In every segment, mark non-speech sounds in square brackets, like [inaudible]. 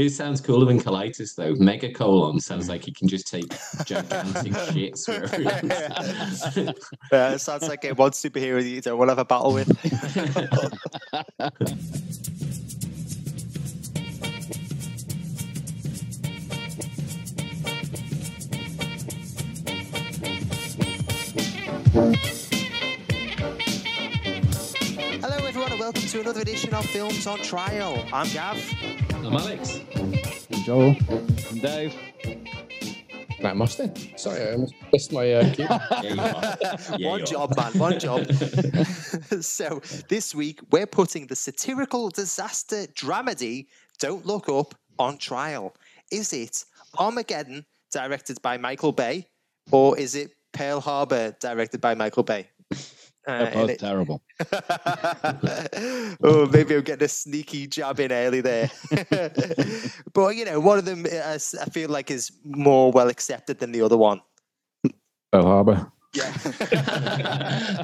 It sounds cooler than colitis, though. Mega colon sounds mm. like he can just take gigantic [laughs] shits wherever he. [laughs] Yeah, it sounds like a one superhero that you don't want to have a battle with. Hello, [laughs] welcome to another edition of Films on Trial. I'm Gav. I'm Alex. I'm Joel. I'm Dave. Matt Mustang. Sorry, I almost missed my uh. [laughs] Yeah, you. [laughs] Yeah, one job, man, one job. [laughs] so this week we're putting the satirical disaster dramedy "Don't Look Up" on trial. Is it Armageddon, directed by Michael Bay, or is it Pearl Harbor, directed by Michael Bay? Uh, They're both it- terrible. [laughs] oh, maybe I'm getting a sneaky jab in early there. [laughs] but you know, one of them uh, s- I feel like is more well accepted than the other one. Pearl Harbor. Yeah. [laughs]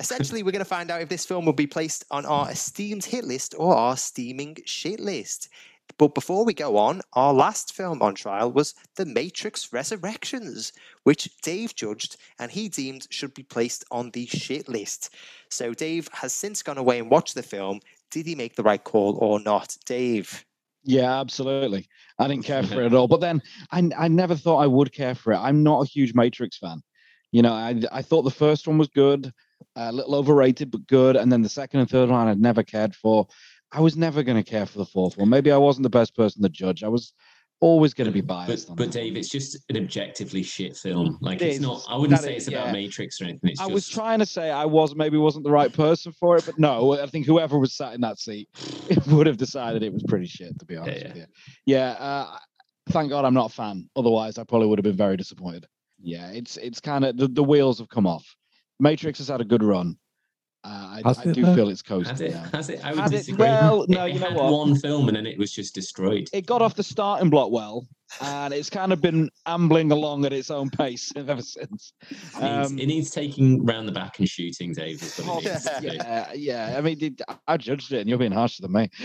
Essentially, we're going to find out if this film will be placed on our esteemed hit list or our steaming shit list. But before we go on, our last film on trial was The Matrix Resurrections, which Dave judged and he deemed should be placed on the shit list. So Dave has since gone away and watched the film. Did he make the right call or not? Dave. Yeah, absolutely. I didn't care for it at [laughs] all. But then I, I never thought I would care for it. I'm not a huge Matrix fan. You know, I, I thought the first one was good, a little overrated, but good. And then the second and third one I'd never cared for. I was never going to care for the fourth one. Maybe I wasn't the best person to judge. I was always going to be biased. But, but. Dave, it's just an objectively shit film. Like It it's is. not. I wouldn't say is- it's about yeah. Matrix or anything. It's I just. was trying to say I was maybe wasn't the right person for it, but no, I think whoever was sat in that seat [laughs] would have decided it was pretty shit, to be honest yeah. with you. Yeah, uh, thank God I'm not a fan. Otherwise, I probably would have been very disappointed. Yeah, it's it's kind of the, the wheels have come off. Matrix has had a good run. Uh, I, I do though? feel it's Has coasting it? now. Has it? I would Has it? disagree. Well, no, it you know had what? one film and then it was just destroyed. It got off the starting block well, and it's kind of been ambling along at its own pace [laughs] ever since. It needs, Um, it needs taking round the back and shooting, Dave. Is what Oh, it needs to [laughs] yeah, yeah. I mean, it, I judged it, and you're being harsher than me. [laughs]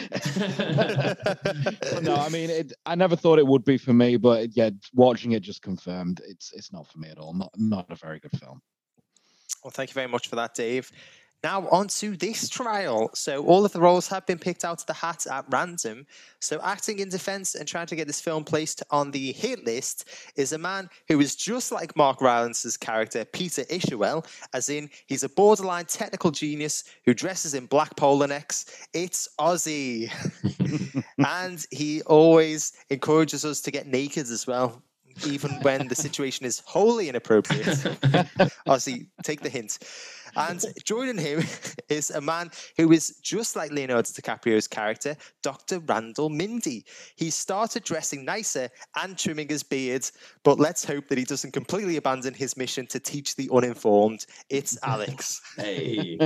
No, I mean, it, I never thought it would be for me, but yeah, watching it just confirmed it's it's not for me at all. Not not a very good film. Well, thank you very much for that, Dave. Now, on to this trial. So, all of the roles have been picked out of the hat at random. So, acting in defense and trying to get this film placed on the hit list is a man who is just like Mark Rylance's character, Peter Isherwell, as in, he's a borderline technical genius who dresses in black polo necks. It's Ozzy. [laughs] and he always encourages us to get naked as well, even when the situation is wholly inappropriate. [laughs] Ozzy, take the hint. And joining him [laughs] is a man who is just like Leonardo DiCaprio's character, Dr. Randall Mindy. He started dressing nicer and trimming his beard, but let's hope that he doesn't completely abandon his mission to teach the uninformed. It's [laughs] Alex. Hey,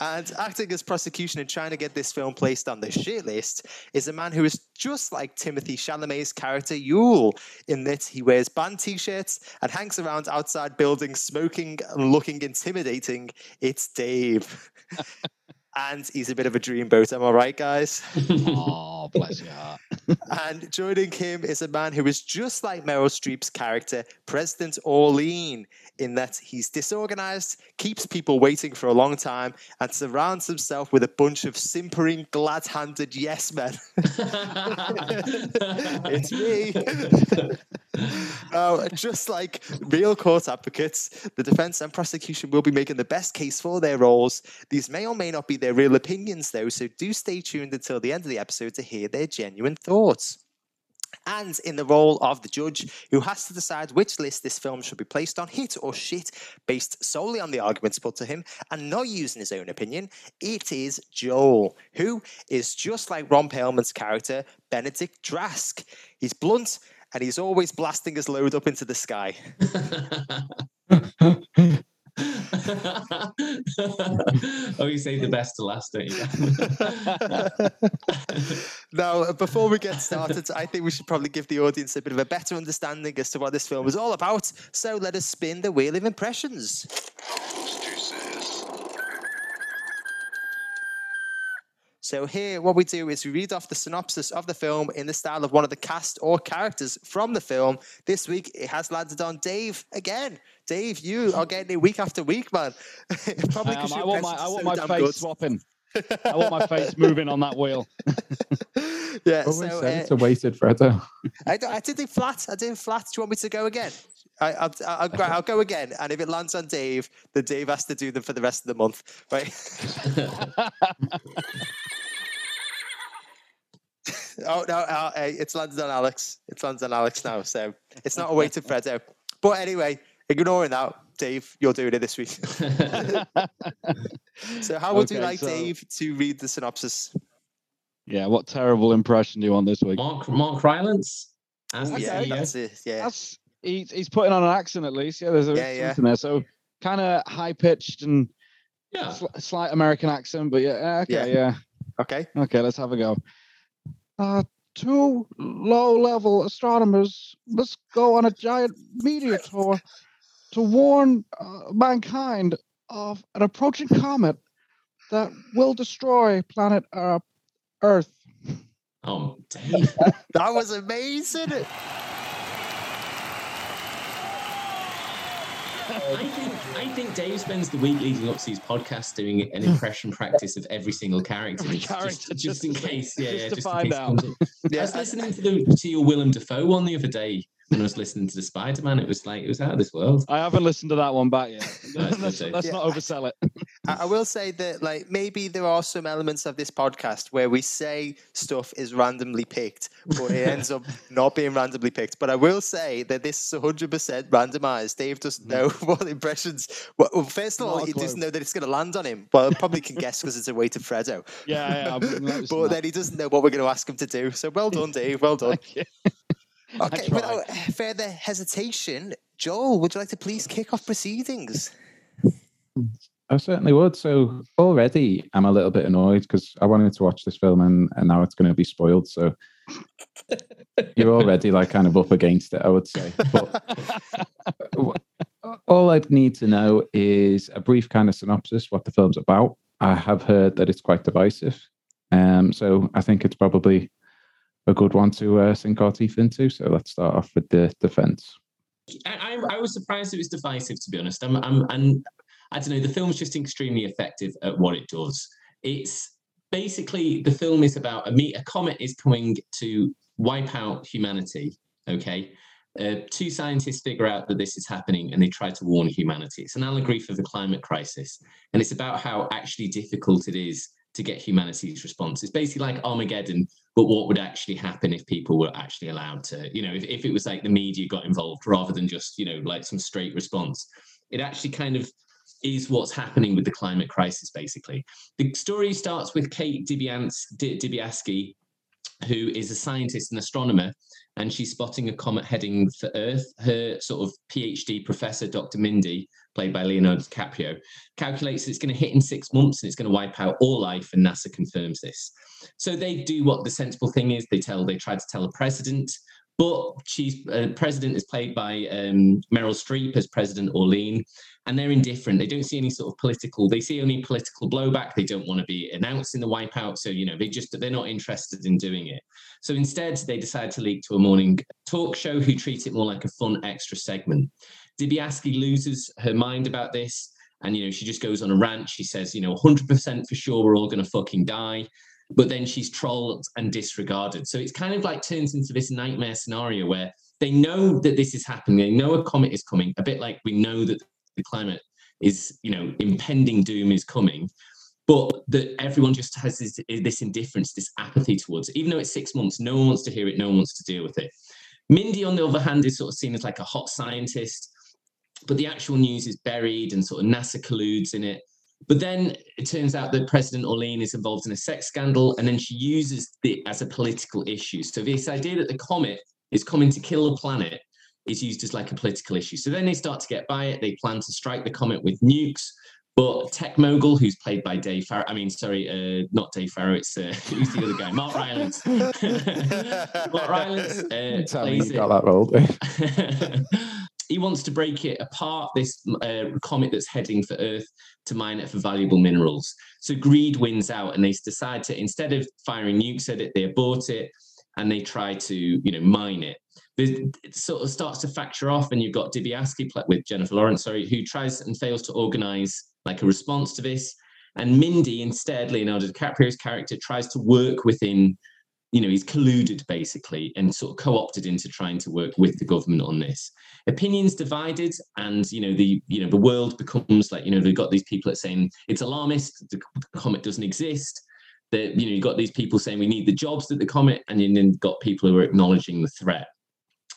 And acting as prosecution and trying to get this film placed on the shit list is a man who is just like Timothée Chalamet's character Yule, in that he wears band t-shirts and hangs around outside buildings smoking and looking intimidating. It's Dave. [laughs] and he's a bit of a dreamboat, am I right, guys? [laughs] Oh, bless your heart. [laughs] And joining him is a man who is just like Meryl Streep's character, President Orlean, in that he's disorganized, keeps people waiting for a long time, and surrounds himself with a bunch of simpering, glad handed yes men. [laughs] it's me. Now, just like real court advocates, the defense and prosecution will be making the best case for their roles. These may or may not be their real opinions, though, so do stay tuned until the end of the episode to hear their genuine thoughts. And in the role of the judge who has to decide which list this film should be placed on, hit or shit, based solely on the arguments put to him and not using his own opinion, it is Joel, who is just like Ron Perlman's character, Benedict Drask. He's blunt and he's always blasting his load up into the sky. [laughs] oh, you say the best to last, don't you? [laughs] Now, before we get started, I think we should probably give the audience a bit of a better understanding as to what this film is all about. So let us spin the wheel of impressions. So here, what we do is we read off the synopsis of the film in the style of one of the cast or characters from the film. This week, it has landed on Dave again. Dave, you are getting it week after week, man. [laughs] Probably Um, because I your want my, impressions I are want so my face good. swapping. I want my face [laughs] moving on that wheel. [laughs] yeah, Always so said uh, it's a weighted Freddo. I did it flat. I did it flat. Do you want me to go again? I, I'll, I'll, I'll, I'll go again. And if it lands on Dave, then Dave has to do them for the rest of the month, right? oh no, uh, it's landed on Alex. It's landed on Alex now, so it's not a weighted Freddo. But anyway, ignoring that, Dave, you're doing it this week. [laughs] so how would you like so- Dave to read the synopsis? Yeah, what terrible impression do you want this week? Mark Mark Rylance as Okay. Yeah, CEO. that's it. Yeah. That's he's, he's putting on an accent at least. Yeah, there's a Yeah, yeah. something there. So kind of high pitched and Yeah. sli- slight American accent, but yeah, Yeah. okay, yeah. Okay. Okay, let's have a go. Uh, two low-level astronomers must go on a giant meteor tour to warn uh, mankind of an approaching comet that will destroy planet uh, Earth. Oh, [laughs] Dave. That was amazing. I think I think Dave spends the week leading up to his podcast doing an impression practice of every single character, Every just, character, just, just in case. Yeah, just yeah, to just in find case out. comes up. I Yeah. was listening to the to your Willem Dafoe one the other day when I was listening to the Spider Man. It was like it was out of this world. I haven't listened to that one back yet. That's let's [laughs] let's Dave. not oversell it. I, will say that, like, maybe there are some elements of this podcast where we say stuff is randomly picked, but it ends up [laughs] not being randomly picked. But I will say that this is 100% randomized. Dave doesn't know [laughs] what impressions. Well, first of all, he doesn't know that it's going to land on him. Well, probably can guess because it's a weighted Freddo. Yeah, yeah. I've [laughs] But that. then he doesn't know what we're going to ask him to do. So well done, Dave. Well done. Okay, without further hesitation, Joel, would you like to please kick off proceedings? I certainly would. So already I'm a little bit annoyed because I wanted to watch this film and, and now it's going to be spoiled. So [laughs] you're already like kind of up against it, I would say. But [laughs] all I'd need to know is a brief kind of synopsis, what the film's about. I have heard that it's quite divisive. Um, so I think it's probably a good one to uh, sink our teeth into. So let's start off with the defense. I, I, I was surprised it was divisive, to be honest. I'm, I'm, and I don't know, the film's just extremely effective at what it does. It's basically the film is about a meet, a comet is coming to wipe out humanity. Okay. Uh, two scientists figure out that this is happening and they try to warn humanity. It's an allegory for the climate crisis. And it's about how actually difficult it is to get humanity's response. It's basically like Armageddon, but what would actually happen if people were actually allowed to, you know, if, if it was like the media got involved rather than just, you know, like some straight response. It actually kind of is what's happening with the climate crisis, basically. The story starts with Kate Dibiasky, who is a scientist and astronomer, and she's spotting a comet heading for Earth. Her sort of PhD professor, Dr. Mindy, played by Leonardo DiCaprio, calculates it's going to hit in six months and it's going to wipe out all life, and NASA confirms this. So they do what the sensible thing is. They tell, they try to tell the president, but she's uh, president is played by um, Meryl Streep as President Orlean, and they're indifferent. They don't see any sort of political. They see only political blowback. They don't want to be announcing the wipeout. So you know, they just they're not interested in doing it. So instead, they decide to leak to a morning talk show who treat it more like a fun extra segment. Dibiasky loses her mind about this. And you know, she just goes on a rant. She says, you know, 100% for sure we're all going to fucking die. But then she's trolled and disregarded. So it's kind of like turns into this nightmare scenario where they know that this is happening. They know a comet is coming, a bit like we know that the climate is, you know, impending doom is coming. But that everyone just has this, this indifference, this apathy towards it. Even though it's six months, no one wants to hear it, no one wants to deal with it. Mindy, on the other hand, is sort of seen as like a hot scientist, but the actual news is buried and sort of NASA colludes in it. But then it turns out that President Orlean is involved in a sex scandal, and then she uses it as a political issue. So this idea that the comet is coming to kill the planet is used as like a political issue. So then they start to get by it. They plan to strike the comet with nukes. But Tech Mogul, who's played by Dave Farrow, I mean, sorry, uh, not Dave Farrow, it's uh, [laughs] who's the other guy? Mark Rylance. [laughs] Mark Rylance uh, plays you it. got that role. [laughs] he wants to break it apart. This uh, comet that's heading for Earth to mine it for valuable minerals. So greed wins out, and they decide to instead of firing nukes at it, they abort it and they try to you know mine it. It sort of starts to factor off, and you've got Dibiasky with Jennifer Lawrence, sorry, who tries and fails to organize like a response to this. And Mindy, instead, Leonardo DiCaprio's character tries to work within you know, he's colluded basically and sort of co-opted into trying to work with the government on this. Opinions divided, and you know, the you know, the world becomes like, you know, they've got these people that saying it's alarmist, the comet doesn't exist. That you know, you've got these people saying we need the jobs that the comet, and then got people who are acknowledging the threat.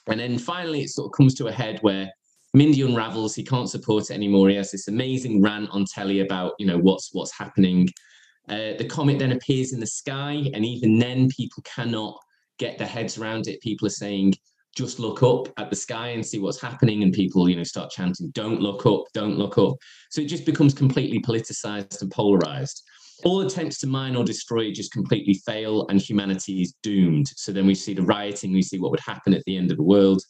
And then finally it sort of comes to a head where Mindy unravels, he can't support it anymore. He has this amazing rant on telly about, you know, what's what's happening uh, the comet then appears in the sky, and even then, people cannot get their heads around it. People are saying, just look up at the sky and see what's happening and people you know start chanting don't look up don't look up. So it just becomes completely politicized and polarized. All attempts to mine or destroy just completely fail and humanity is doomed. So then we see the rioting we see what would happen at the end of the world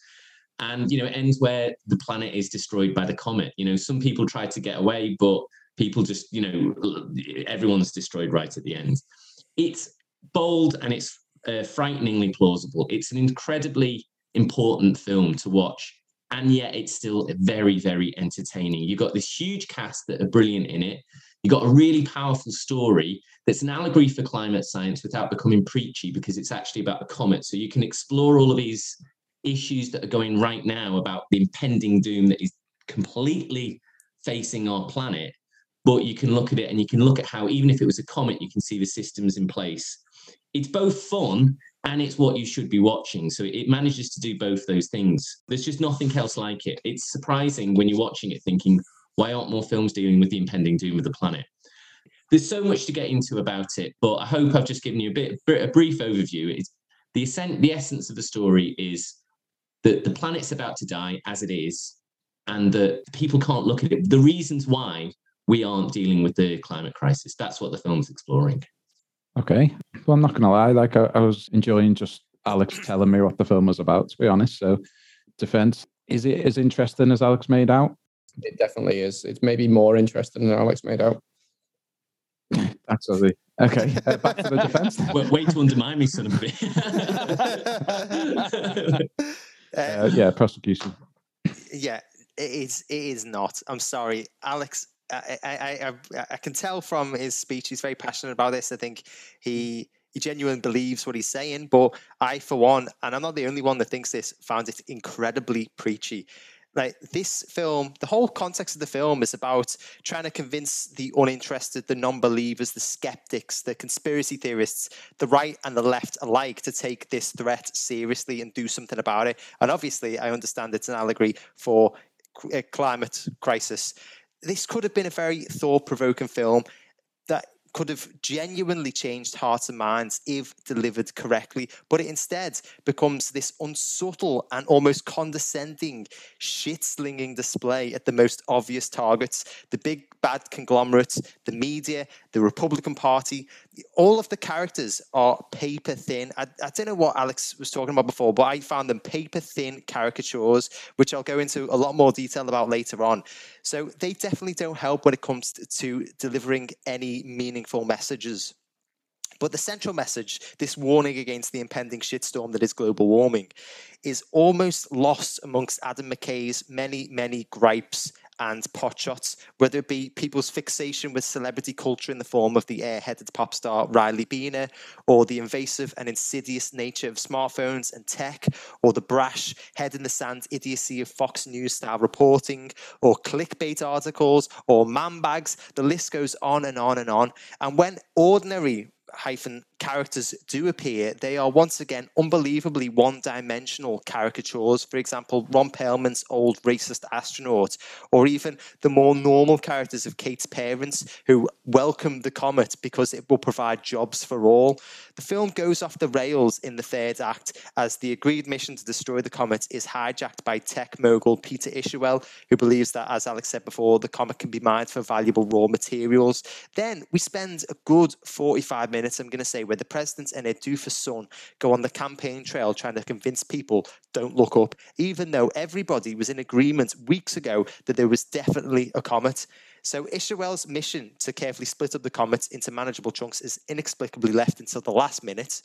and you know it ends where the planet is destroyed by the comet. You know some people try to get away but people just you know everyone's destroyed right at the end. It's bold and it's uh, frighteningly plausible. It's an incredibly important film to watch and yet it's still very very entertaining. You've got this huge cast that are brilliant in it. You've got a really powerful story that's an allegory for climate science without becoming preachy because it's actually about the comet. So you can explore all of these issues that are going right now about the impending doom that is completely facing our planet but you can look at it and you can look at how even if it was a comet you can see the systems in place. It's both fun and it's what you should be watching. So it manages to do both those things. There's just nothing else like it. It's surprising when you're watching it thinking why aren't more films dealing with the impending doom of the planet? There's so much to get into about it but i hope i've just given you a bit a brief overview. It's the essence the essence of the story is that the planet's about to die as it is and that people can't look at it. The reasons why we aren't dealing with the climate crisis. That's what the film's exploring. Okay. Well, I'm not going to lie. Like, I, I, was enjoying just Alex telling me what the film was about, to be honest. So, Defense, is it as interesting as Alex made out? It definitely is. It's maybe more interesting than Alex made out. [laughs] That's ugly. Okay, uh, back to the [laughs] defense. wait, wait to undermine me, son of a bitch. [laughs] uh, yeah, prosecution. Yeah, it is. It is not. I'm sorry, Alex. I, I, I, I can tell from his speech he's very passionate about this. I think he he genuinely believes what he's saying. But I, for one, and I'm not the only one that thinks this, found it incredibly preachy. Like this film, the whole context of the film is about trying to convince the uninterested, the non-believers, the skeptics, the conspiracy theorists, the right and the left alike to take this threat seriously and do something about it. And obviously, I understand it's an allegory for a uh, climate crisis this could have been a very thought provoking film that could have genuinely changed hearts and minds if delivered correctly, but it instead becomes this unsubtle and almost condescending shit slinging display at the most obvious targets. The big bad conglomerates, the media, the Republican Party. All of the characters are paper thin. I, I don't know what Alex was talking about before, but I found them paper thin caricatures, which I'll go into a lot more detail about later on. So they definitely don't help when it comes to delivering any meaningful messages. But the central message, this warning against the impending shitstorm that is global warming, is almost lost amongst Adam McKay's many, many gripes and potshots, whether it be people's fixation with celebrity culture in the form of the airheaded pop star Riley Bina, or the invasive and insidious nature of smartphones and tech, or the brash, head in the sand idiocy of Fox News style reporting, or clickbait articles, or man bags. The list goes on and on and on. And when ordinary hyphen characters do appear, they are once again unbelievably one dimensional caricatures. For example, Ron Perlman's old racist astronaut, or even the more normal characters of Kate's parents who welcome the comet because it will provide jobs for all. The film goes off the rails in the third act as the agreed mission to destroy the comet is hijacked by tech mogul Peter Isherwell, who believes that, as Alex said before, the comet can be mined for valuable raw materials. Then we spend a good 45 minutes, I'm going to say, where the president and their doofus son go on the campaign trail trying to convince people don't look up, even though everybody was in agreement weeks ago that there was definitely a comet. So Isherwell's mission to carefully split up the comets into manageable chunks is inexplicably left until the last minute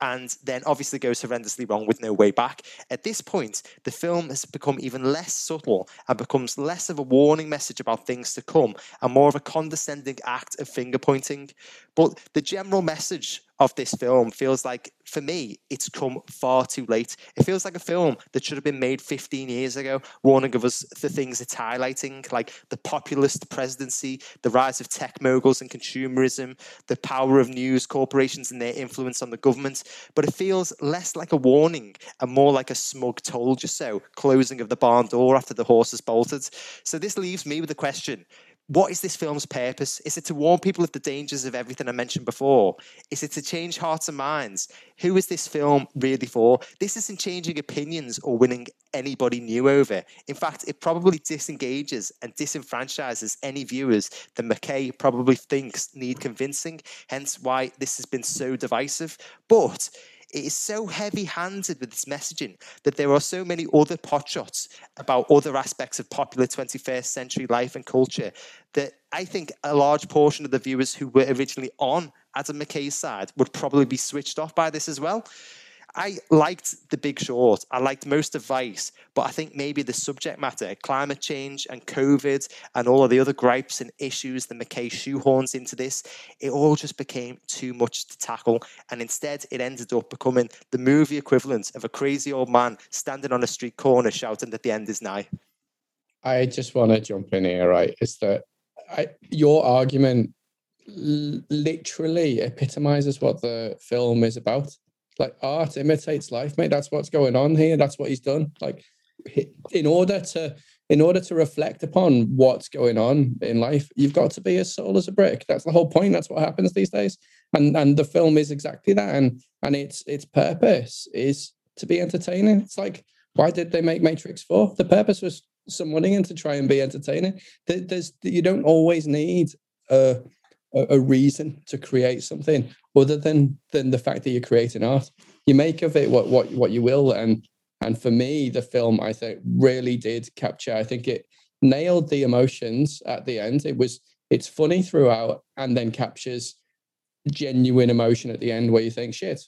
and then obviously goes horrendously wrong with no way back. At this point, the film has become even less subtle and becomes less of a warning message about things to come and more of a condescending act of finger pointing. But the general message of this film feels like, for me, it's come far too late. It feels like a film that should have been made 15 years ago, warning of us the things it's highlighting, like the populist presidency, the rise of tech moguls and consumerism, the power of news corporations and their influence on the government. But it feels less like a warning and more like a smug told you so closing of the barn door after the horse has bolted. So this leaves me with the question what is this film's purpose? Is it to warn people of the dangers of everything I mentioned before? Is it to change hearts and minds? Who is this film really for? This isn't changing opinions or winning anybody new over. In fact, it probably disengages and disenfranchises any viewers that McKay probably thinks need convincing, hence why this has been so divisive. But it is so heavy handed with its messaging that there are so many other potshots about other aspects of popular 21st century life and culture that I think a large portion of the viewers who were originally on Adam McKay's side would probably be switched off by this as well. I liked The Big Short. I liked most of Vice, but I think maybe the subject matter, climate change and COVID and all of the other gripes and issues that McKay shoehorns into this, it all just became too much to tackle. And instead, it ended up becoming the movie equivalent of a crazy old man standing on a street corner shouting that the end is nigh. I just want to jump in here, right? Is that I, your argument literally epitomizes what the film is about like art imitates life, mate. That's what's going on here. That's what he's done. Like in order to in order to reflect upon what's going on in life, you've got to be as subtle as a brick. That's the whole point. That's what happens these days. And and the film is exactly that. And and its its purpose is to be entertaining. It's like why did they make Matrix Four? The purpose was some money and to try and be entertaining. There's you don't always need a a, a reason to create something other than than the fact that you're creating art. You make of it what what what you will, and and for me, the film I think really did capture. I think it nailed the emotions at the end. It was it's funny throughout, and then captures genuine emotion at the end where you think, shit,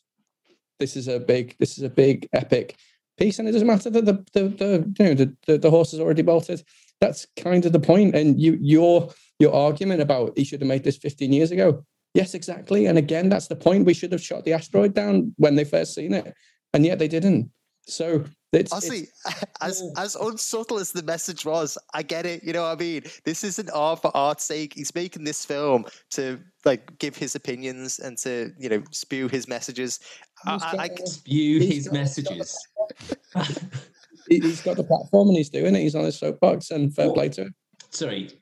this is a big this is a big epic piece, and it doesn't matter that the the, the you know the, the, the horse is already bolted. That's kind of the point, and you you're your argument about he should have made this 15 years ago. Yes, exactly. And again, that's the point. We should have shot the asteroid down when they first seen it, and yet they didn't. So it's, honestly, it's, [laughs] as oh. as unsubtle as the message was, I get it. You know what I mean? This isn't art for art's sake. He's making this film to like give his opinions and to you know spew his messages. I, I, [laughs] spew his got, messages. [laughs] he's got the platform and he's doing it. He's on his soapbox, and fair play to him sorry,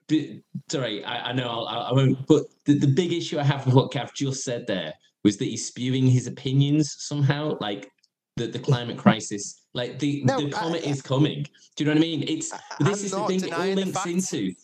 sorry, I, I know I'll, I won't. But the, the big issue I have with what Gav just said there was that he's spewing his opinions somehow, like the, the climate crisis, like the no, the comet I, is coming. Do you know what I mean? It's this is the thing it all links into.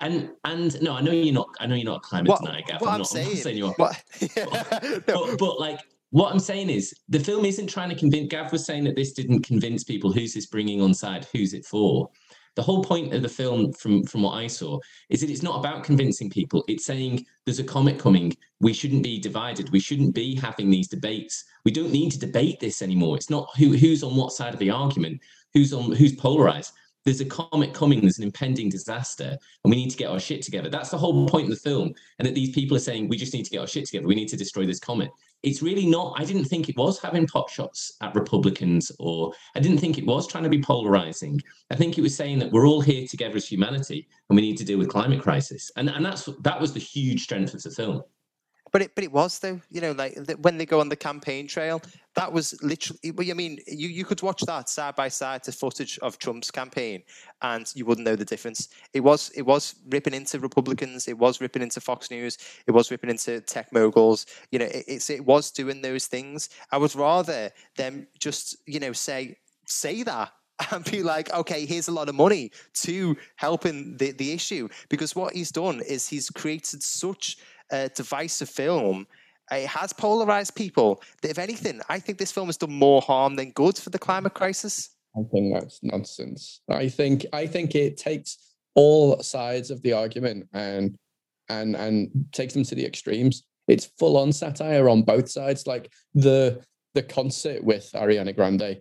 And and no, I know you're not. I know you're not a climate what, denier, Gav. What I'm, I'm, not, saying, I'm not saying you are. What, but, [laughs] but, but like what I'm saying is the film isn't trying to convince. Gav was saying that this didn't convince people. Who's this bringing on side? Who's it for? The whole point of the film from from what i saw is that it's not about convincing people. It's saying there's a comet coming. We shouldn't be divided. We shouldn't be having these debates. We don't need to debate this anymore. It's not who who's on what side of the argument who's on who's polarized. There's a comet coming. There's an impending disaster and we need to get our shit together. That's the whole point of the film and that these people are saying we just need to get our shit together. We need to destroy this comet it's really not. I didn't think it was having pot shots at Republicans, or I didn't think it was trying to be polarizing. I think it was saying that we're all here together as humanity, and we need to deal with climate crisis. And and that's that was the huge strength of the film. But it, but it was though, you know, like when they go on the campaign trail, that was literally. Well, I mean, you, you could watch that side by side to footage of Trump's campaign, and you wouldn't know the difference. It was it was ripping into Republicans, it was ripping into Fox News, it was ripping into tech moguls. You know, it, it's it was doing those things. I would rather them just you know say say that [laughs] and be like, okay, here's a lot of money to helping the, the issue. Because what he's done is he's created such a divisive film it has polarized people. If anything, I think this film has done more harm than good for the climate crisis. I think that's nonsense. I think I think it takes all sides of the argument and and and takes them to the extremes. It's full on satire on both sides. Like the the concert with Ariana Grande.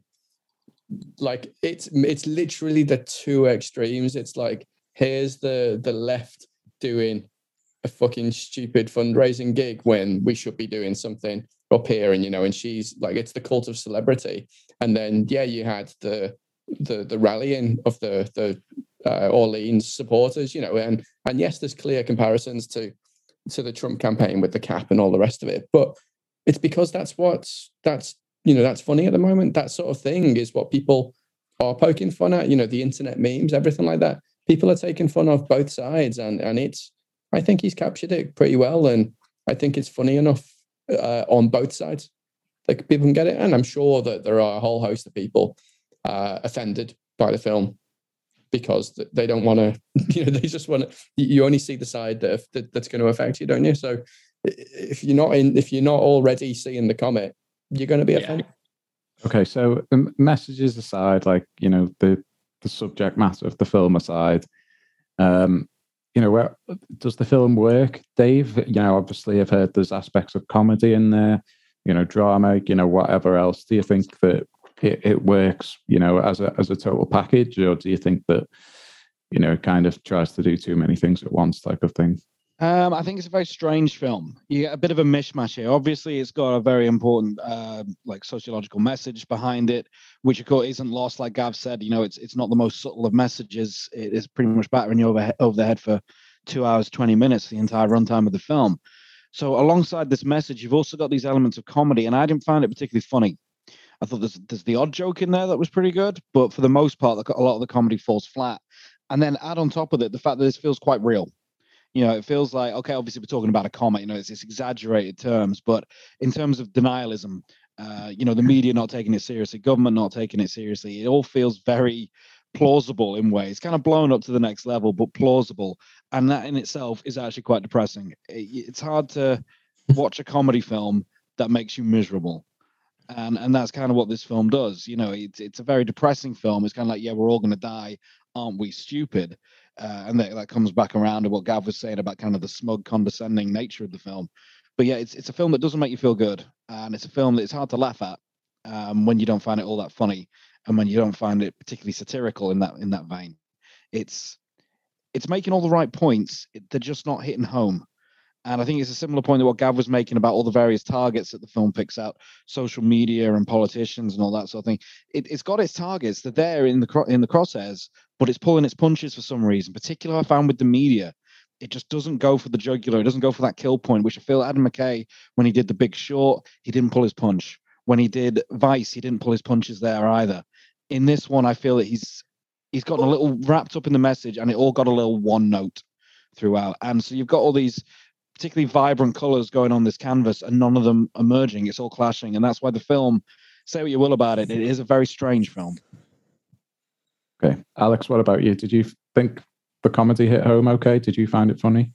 Like it's it's literally the two extremes. It's like here's the the left doing a fucking stupid fundraising gig when we should be doing something up here and you know and she's like it's the cult of celebrity. And then yeah you had the the the rallying of the the uh, Orleans supporters you know and and yes there's clear comparisons to to the Trump campaign with the cap and all the rest of it. But it's because that's what's that's you know that's funny at the moment. That sort of thing is what people are poking fun at you know the internet memes everything like that. People are taking fun of both sides and and it's I think he's captured it pretty well, and I think it's funny enough uh, on both sides. that people can get it, and I'm sure that there are a whole host of people uh, offended by the film because they don't want to. [laughs] You know, they just want to. You only see the side that, that that's going to affect you, don't you? So if you're not in, if you're not already seeing the comet, you're going to be yeah. offended. Okay, so the messages aside, like you know the the subject matter of the film aside, um, you know, does the film work, Dave? You know, obviously, I've heard there's aspects of comedy in there, you know, drama, you know, whatever else. Do you think that it, it works, you know, as a as a total package, or do you think that, you know, it kind of tries to do too many things at once, type of thing? Um, I think it's a very strange film. You get a bit of a mishmash here. Obviously, it's got a very important, uh, like sociological message behind it, which of course isn't lost. Like Gav said, you know, it's it's not the most subtle of messages. It is pretty much battering you over over the head for two hours twenty minutes, the entire runtime of the film. So alongside this message, you've also got these elements of comedy, and I didn't find it particularly funny. I thought there's there's the odd joke in there that was pretty good, but for the most part, a lot of the comedy falls flat. And then add on top of it the fact that this feels quite real you know, it feels like okay, obviously we're talking about a comet, you know, it's, it's exaggerated terms, but in terms of denialism, uh, you know, the media not taking it seriously, government not taking it seriously, it all feels very plausible in ways, kind of blown up to the next level, but plausible, and that in itself is actually quite depressing. It, it's hard to watch a comedy film that makes you miserable. And and that's kind of what this film does. You know, it's it's a very depressing film. It's kind of like, yeah, we're all gonna die, aren't we stupid? Uh, and that, that comes back around to what Gav was saying about kind of the smug, condescending nature of the film. But yeah, it's it's a film that doesn't make you feel good, and it's a film that it's hard to laugh at um, when you don't find it all that funny, and when you don't find it particularly satirical in that in that vein. It's it's making all the right points. They're just not hitting home. And I think it's a similar point to what Gav was making about all the various targets that the film picks out, social media and politicians and all that sort of thing. It, has got its targets; they're there in the in the crosshairs, but it's pulling its punches for some reason. Particularly, I found with the media, it just doesn't go for the jugular. It doesn't go for that kill point, which I feel Adam McKay, when he did The Big Short, he didn't pull his punch. When he did Vice, he didn't pull his punches there either. In this one, I feel that he's he's gotten a little wrapped up in the message, and it all got a little one note throughout. And so you've got all these particularly vibrant colors going on this canvas and none of them emerging. It's all clashing. And that's why the film, say what you will about it, it is a very strange film. Okay. Alex, what about you? Did you think the comedy hit home okay? Did you find it funny?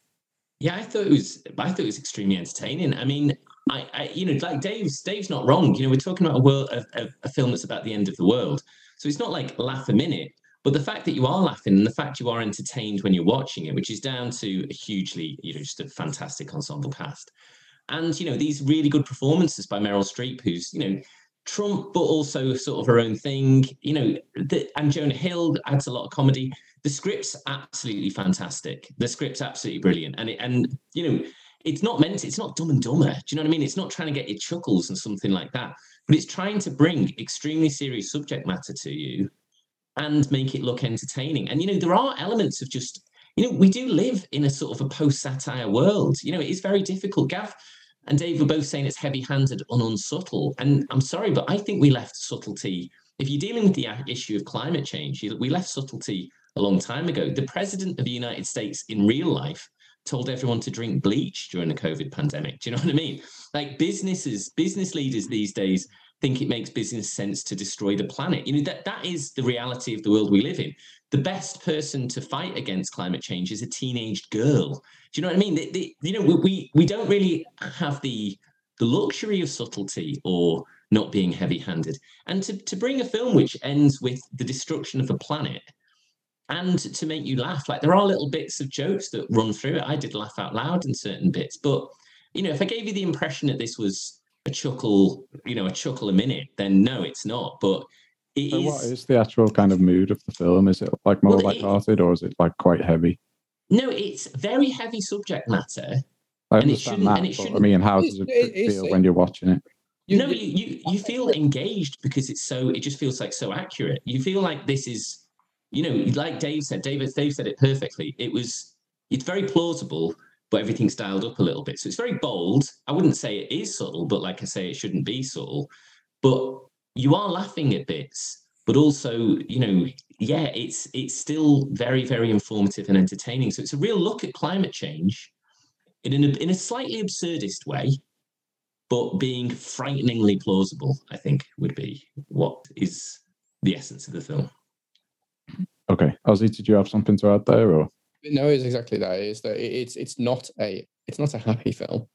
Yeah, I thought it was I thought it was extremely entertaining. I mean, I, I you know, like Dave's Dave's not wrong. You know, we're talking about a world a, a, a film that's about the end of the world. So it's not like laugh a minute. But the fact that you are laughing and the fact you are entertained when you're watching it, which is down to a hugely, you know, just a fantastic ensemble cast. And, you know, these really good performances by Meryl Streep, who's, you know, Trump, but also sort of her own thing, you know, the, and Jonah Hill adds a lot of comedy. The script's absolutely fantastic. The script's absolutely brilliant. And, it, and you know, it's not meant, it's not dumb and dumber. Do you know what I mean? It's not trying to get your chuckles and something like that, but it's trying to bring extremely serious subject matter to you and make it look entertaining. And you know, there are elements of just, you know, we do live in a sort of a post-satire world. You know, it is very difficult. Gav and Dave were both saying it's heavy-handed and unsubtle. And I'm sorry, but I think we left subtlety. If you're dealing with the issue of climate change, we left subtlety a long time ago. The president of the United States in real life told everyone to drink bleach during the COVID pandemic. Do you know what I mean? Like businesses, business leaders these days think it makes business sense to destroy the planet. You know, that, that is the reality of the world we live in. The best person to fight against climate change is a teenage girl. Do you know what I mean? They, they, you know, we, we, don't really have the the luxury of subtlety or not being heavy-handed, and to to bring a film which ends with the destruction of a planet and to make you laugh. Like there are little bits of jokes that run through it. I did laugh out loud in certain bits, but you know, if I gave you the impression that this was a chuckle, you know, a chuckle a minute, then no, it's not. But it So is. what is the actual kind of mood of the film? Is it like more Well, it- light-hearted or is it like quite heavy? No, it's very heavy subject matter. I And it understand shouldn't- that, and it but I shouldn't- mean, how It- does it, it is- feel when you're watching it? You- no, you, you you feel engaged because it's so. It just feels like so accurate. You feel like this is, you know, like Dave said. David Dave said it perfectly. It was. It's very plausible, but everything's dialed up a little bit. So it's very bold. I wouldn't say it is subtle, but like I say, it shouldn't be subtle. But you are laughing at bits, but also, you know, yeah, it's it's still very very informative and entertaining. So it's a real look at climate change in an, in a slightly absurdist way but being frighteningly plausible, I think, would be what is the essence of the film. Okay, Ozzy, did you have something to add there, or No, it's exactly that. It's that it's it's not a it's not a happy film,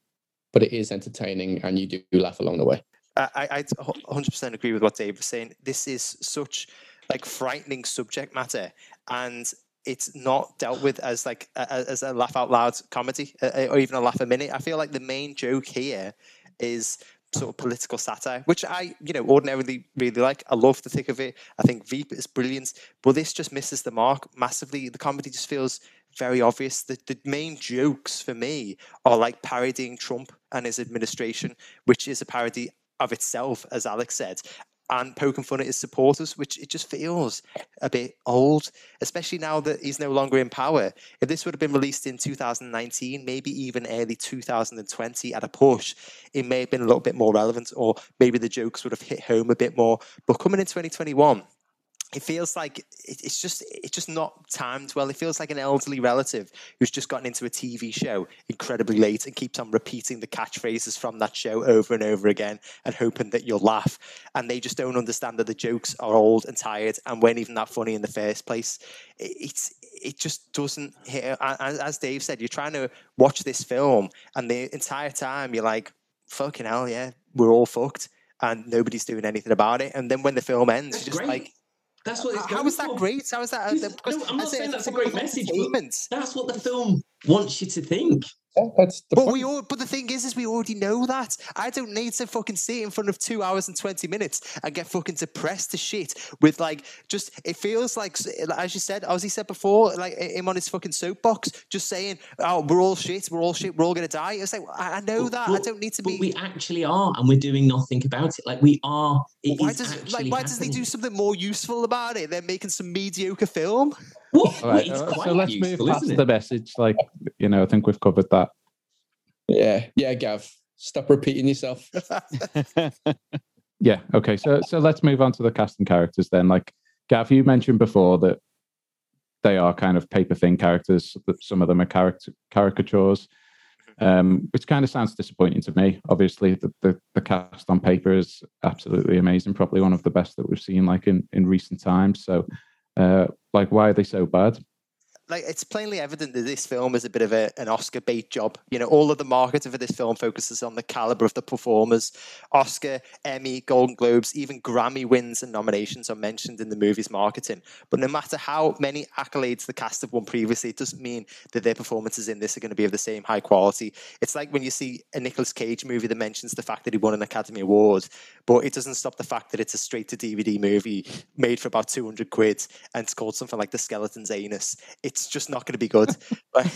but it is entertaining, and you do laugh along the way. I, I I'd a hu- 100% agree with what Dave was saying. This is such like frightening subject matter, and it's not dealt with as like a- a- as a laugh out loud comedy uh, uh, or even a laugh a minute. I feel like the main joke here is sort of political satire, which I you know ordinarily really like. I love the thick of it. I think Veep is brilliant, but this just misses the mark massively. The comedy just feels very obvious. The, the main jokes for me are like parodying Trump and his administration, which is a parody of itself, as Alex said, and poking fun at his supporters, which it just feels a bit old, especially now that he's no longer in power. If this would have been released in 2019, maybe even early 2020 at a push, it may have been a little bit more relevant, or maybe the jokes would have hit home a bit more. But coming in 2021, it feels like it, it's just it's just not timed well. It feels like an elderly relative who's just gotten into a TV show incredibly late and keeps on repeating the catchphrases from that show over and over again and hoping that you'll laugh. And they just don't understand that the jokes are old and tired and weren't even that funny in the first place. It, it's it just doesn't hit. As, as Dave said, you're trying to watch this film and the entire time you're like, "Fucking hell, yeah, we're all fucked." And nobody's doing anything about it. And then when the film ends, That's you're just great. like, That's what it's how going is that for. great? How is that? Uh, because no, I'm not saying that's a great message. That's what the film wants you to think. Yeah, that's the But point. we all, but the thing is, is we already know that. I don't need to fucking sit in front of two hours and twenty minutes and get fucking depressed to shit with like just. It feels like, as you said, as he said before, like him on his fucking soapbox, just saying, "Oh, we're all shit. We're all shit. We're all gonna die." It's like I, I know But- that. I don't need to But be. we actually are, and we're doing nothing about it. Like we are. It why is does actually like why doesn't he do something more useful about it They're making some mediocre film? What? All right, it's uh, quite so let's useful, move past isn't the message. Like, you know, I think we've covered that. yeah, yeah, Gav, stop repeating yourself. [laughs] Yeah. Okay. So so let's move on to the cast and characters then. Like, Gav, you mentioned before that they are kind of paper thin characters. That some of them are character caricatures, um, which kind of sounds disappointing to me. Obviously, the, the the cast on paper is absolutely amazing. Probably one of the best that we've seen like in in recent times. So, uh, like, why are they so bad? Like it's plainly evident that this film is a bit of a, an Oscar bait job. You know, all of the marketing for this film focuses on the caliber of the performers. Oscar, Emmy, Golden Globes, even Grammy wins and nominations are mentioned in the movie's marketing. But no matter how many accolades the cast have won previously, it doesn't mean that their performances in this are going to be of the same high quality. It's like when you see a Nicolas Cage movie that mentions the fact that he won an Academy Award, but it doesn't stop the fact that it's a straight to DVD movie made for about 200 quid and it's called something like The Skeleton's Anus. It's just not going to be good. [laughs] Like-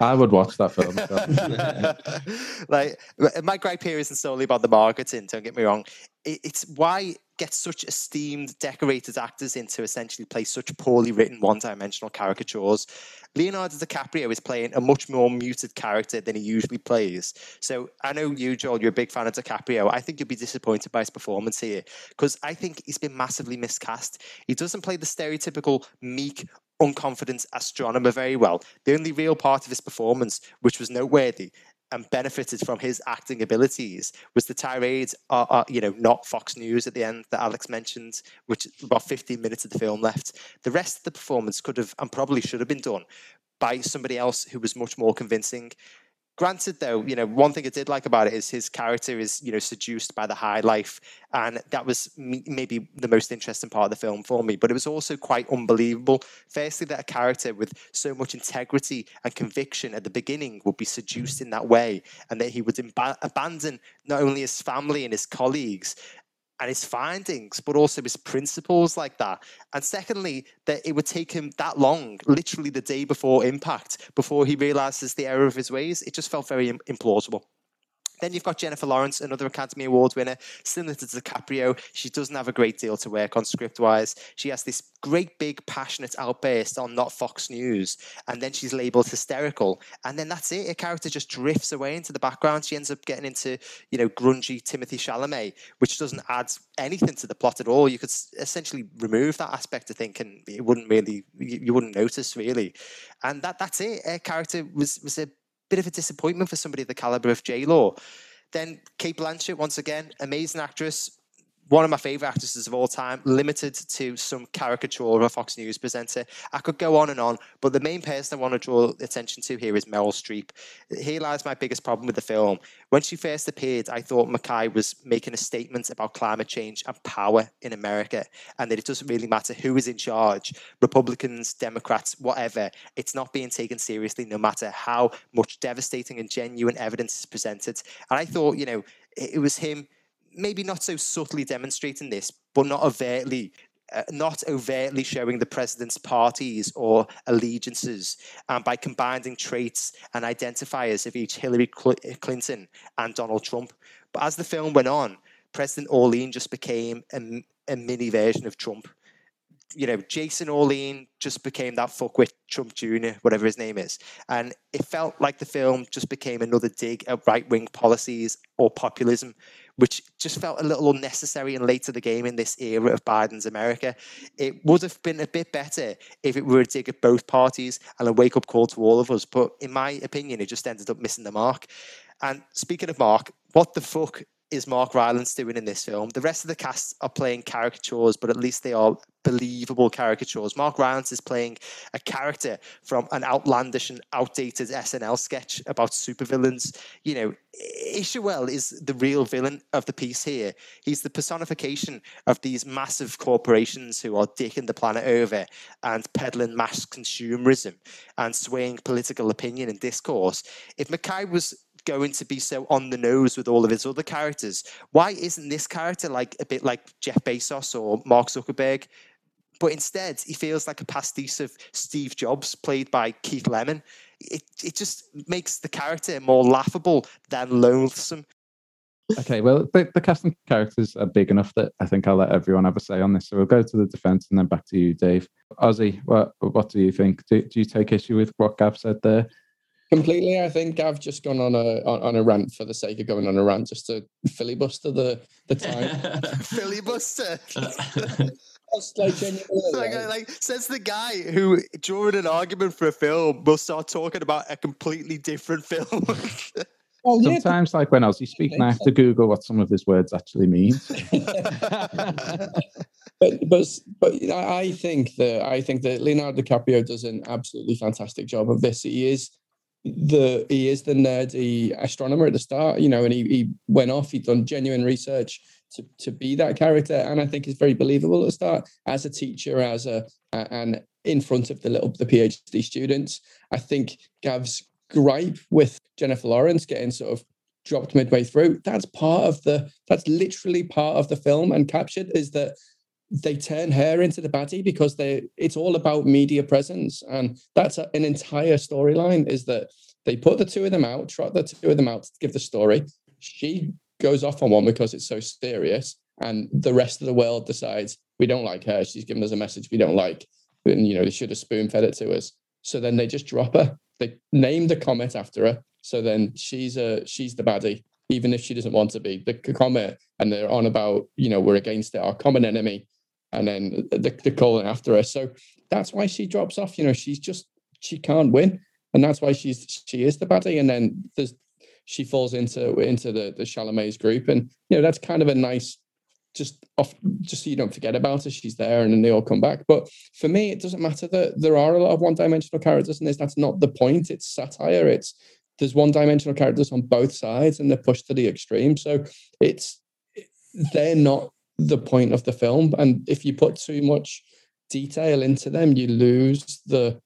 I would watch that film. [laughs] like my gripe here isn't solely about the marketing. Don't get me wrong. It, it's why get such esteemed, decorated actors in to essentially play such poorly written, one-dimensional caricatures. Leonardo DiCaprio is playing a much more muted character than he usually plays. So I know you, Joel, you're a big fan of DiCaprio. I think you'll be disappointed by his performance here because I think he's been massively miscast. He doesn't play the stereotypical meek, unconfident astronomer very well. The only real part of his performance, which was noteworthy and benefited from his acting abilities, was the tirade, uh, uh, you know, not Fox News at the end that Alex mentioned, which about 15 minutes of the film left. The rest of the performance could have and probably should have been done by somebody else who was much more convincing. Granted, though, you know, one thing I did like about it is his character is, you know, seduced by the high life. And that was maybe the most interesting part of the film for me. But it was also quite unbelievable. Firstly, that a character with so much integrity and conviction at the beginning would be seduced in that way. And that he would abandon not only his family and his colleagues, and his findings, but also his principles like that. And secondly, that it would take him that long, literally the day before impact, before he realizes the error of his ways. It just felt very implausible. Then you've got Jennifer Lawrence, another Academy Award winner, similar to DiCaprio. She doesn't have a great deal to work on script wise. She has this great, big, passionate outburst on not Fox News, and then she's labeled hysterical. And then that's it. Her character just drifts away into the background. She ends up getting into, you know, grungy Timothée Chalamet, which doesn't add anything to the plot at all. You could essentially remove that aspect, I think, and it wouldn't really, you wouldn't notice really. And that that's it. Her character was was a bit of a disappointment for somebody of the caliber of J Law. Then Cate Blanchett, once again, amazing actress, one of my favorite actresses of all time, limited to some caricature of a Fox News presenter. I could go on and on, but the main person I want to draw attention to here is Meryl Streep. Here lies my biggest problem with the film. When she first appeared, I thought McKay was making a statement about climate change and power in America, and that it doesn't really matter who is in charge Republicans, Democrats, whatever. It's not being taken seriously, no matter how much devastating and genuine evidence is presented. And I thought, you know, it was him maybe not so subtly demonstrating this, but not overtly uh, not overtly showing the president's parties or allegiances, and by combining traits and identifiers of each Hillary Cl- Clinton and Donald Trump. But as the film went on, President Orlean just became a, a mini version of Trump you know, Jason Orlean just became that fuckwit Trump Jr., whatever his name is. And it felt like the film just became another dig at right wing policies or populism, which just felt a little unnecessary and late to the game in this era of Biden's America. It would have been a bit better if it were a dig at both parties and a wake up call to all of us. But in my opinion, it just ended up missing the mark. And speaking of Mark, what the fuck is Mark Rylance doing in this film? The rest of the cast are playing caricatures, but at least they are believable caricatures. Mark Rylance is playing a character from an outlandish and outdated SNL sketch about supervillains. You know, Isherwell is the real villain of the piece here. He's the personification of these massive corporations who are dicking the planet over and peddling mass consumerism and swaying political opinion and discourse. If McKay was going to be so on the nose with all of his other characters. Why isn't this character like a bit like Jeff Bezos or Mark Zuckerberg? But instead, he feels like a pastiche of Steve Jobs, played by Keith Lemon. It, it just makes the character more laughable than loathsome. Okay, well, the, the casting characters are big enough that I think I'll let everyone have a say on this. So we'll go to the defense and then back to you, Dave. Ozzy, what what do you think? Do, do you take issue with what Gav said there? Completely. I think I've just gone on a on, on, a rant for the sake of going on a rant, just to filibuster the the time. [laughs] filibuster. [laughs] like, like, like, says the guy who, during an argument for a film, will start talking about a completely different film. Well, [laughs] oh, yeah, Sometimes, like when Ozzy speaking, I have to Google what some of his words actually mean. but but but I think that I think that Leonardo DiCaprio does an absolutely fantastic job of this. He is the he is the nerdy astronomer at the start, you know, and he, he went off, he'd done genuine research to, to be that character. And I think it's very believable at the start as a teacher, as a and in front of the little the PhD students. I think Gav's gripe with Jennifer Lawrence getting sort of dropped midway through, that's part of the that's literally part of the film and captured is that they turn her into the baddie because they it's all about media presence. And that's a, an entire storyline is that they put the two of them out trot the two of them out to give the story. She goes off on one because it's so serious and the rest of the world decides we don't like her. She's given us a message we don't like. And you know they should have spoon fed it to us. So then they just drop her. They name the comet after her. So then she's a she's the baddie even if she doesn't want to be. The comet and they're on about you know we're against it our common enemy and then the, the calling after her. So that's why she drops off. You know, she's just she can't win, and that's why she's she is the baddie. And then there's she falls into into the the Chalamet's group, and you know that's kind of a nice just off just so you don't forget about her. She's there, and then they all come back. But for me, it doesn't matter that there are a lot of one dimensional characters in this. That's not the point. It's satire. It's there's one-dimensional characters on both sides, and they're pushed to the extreme. So it's they're not the point of the film, and if you put too much detail into them, you lose the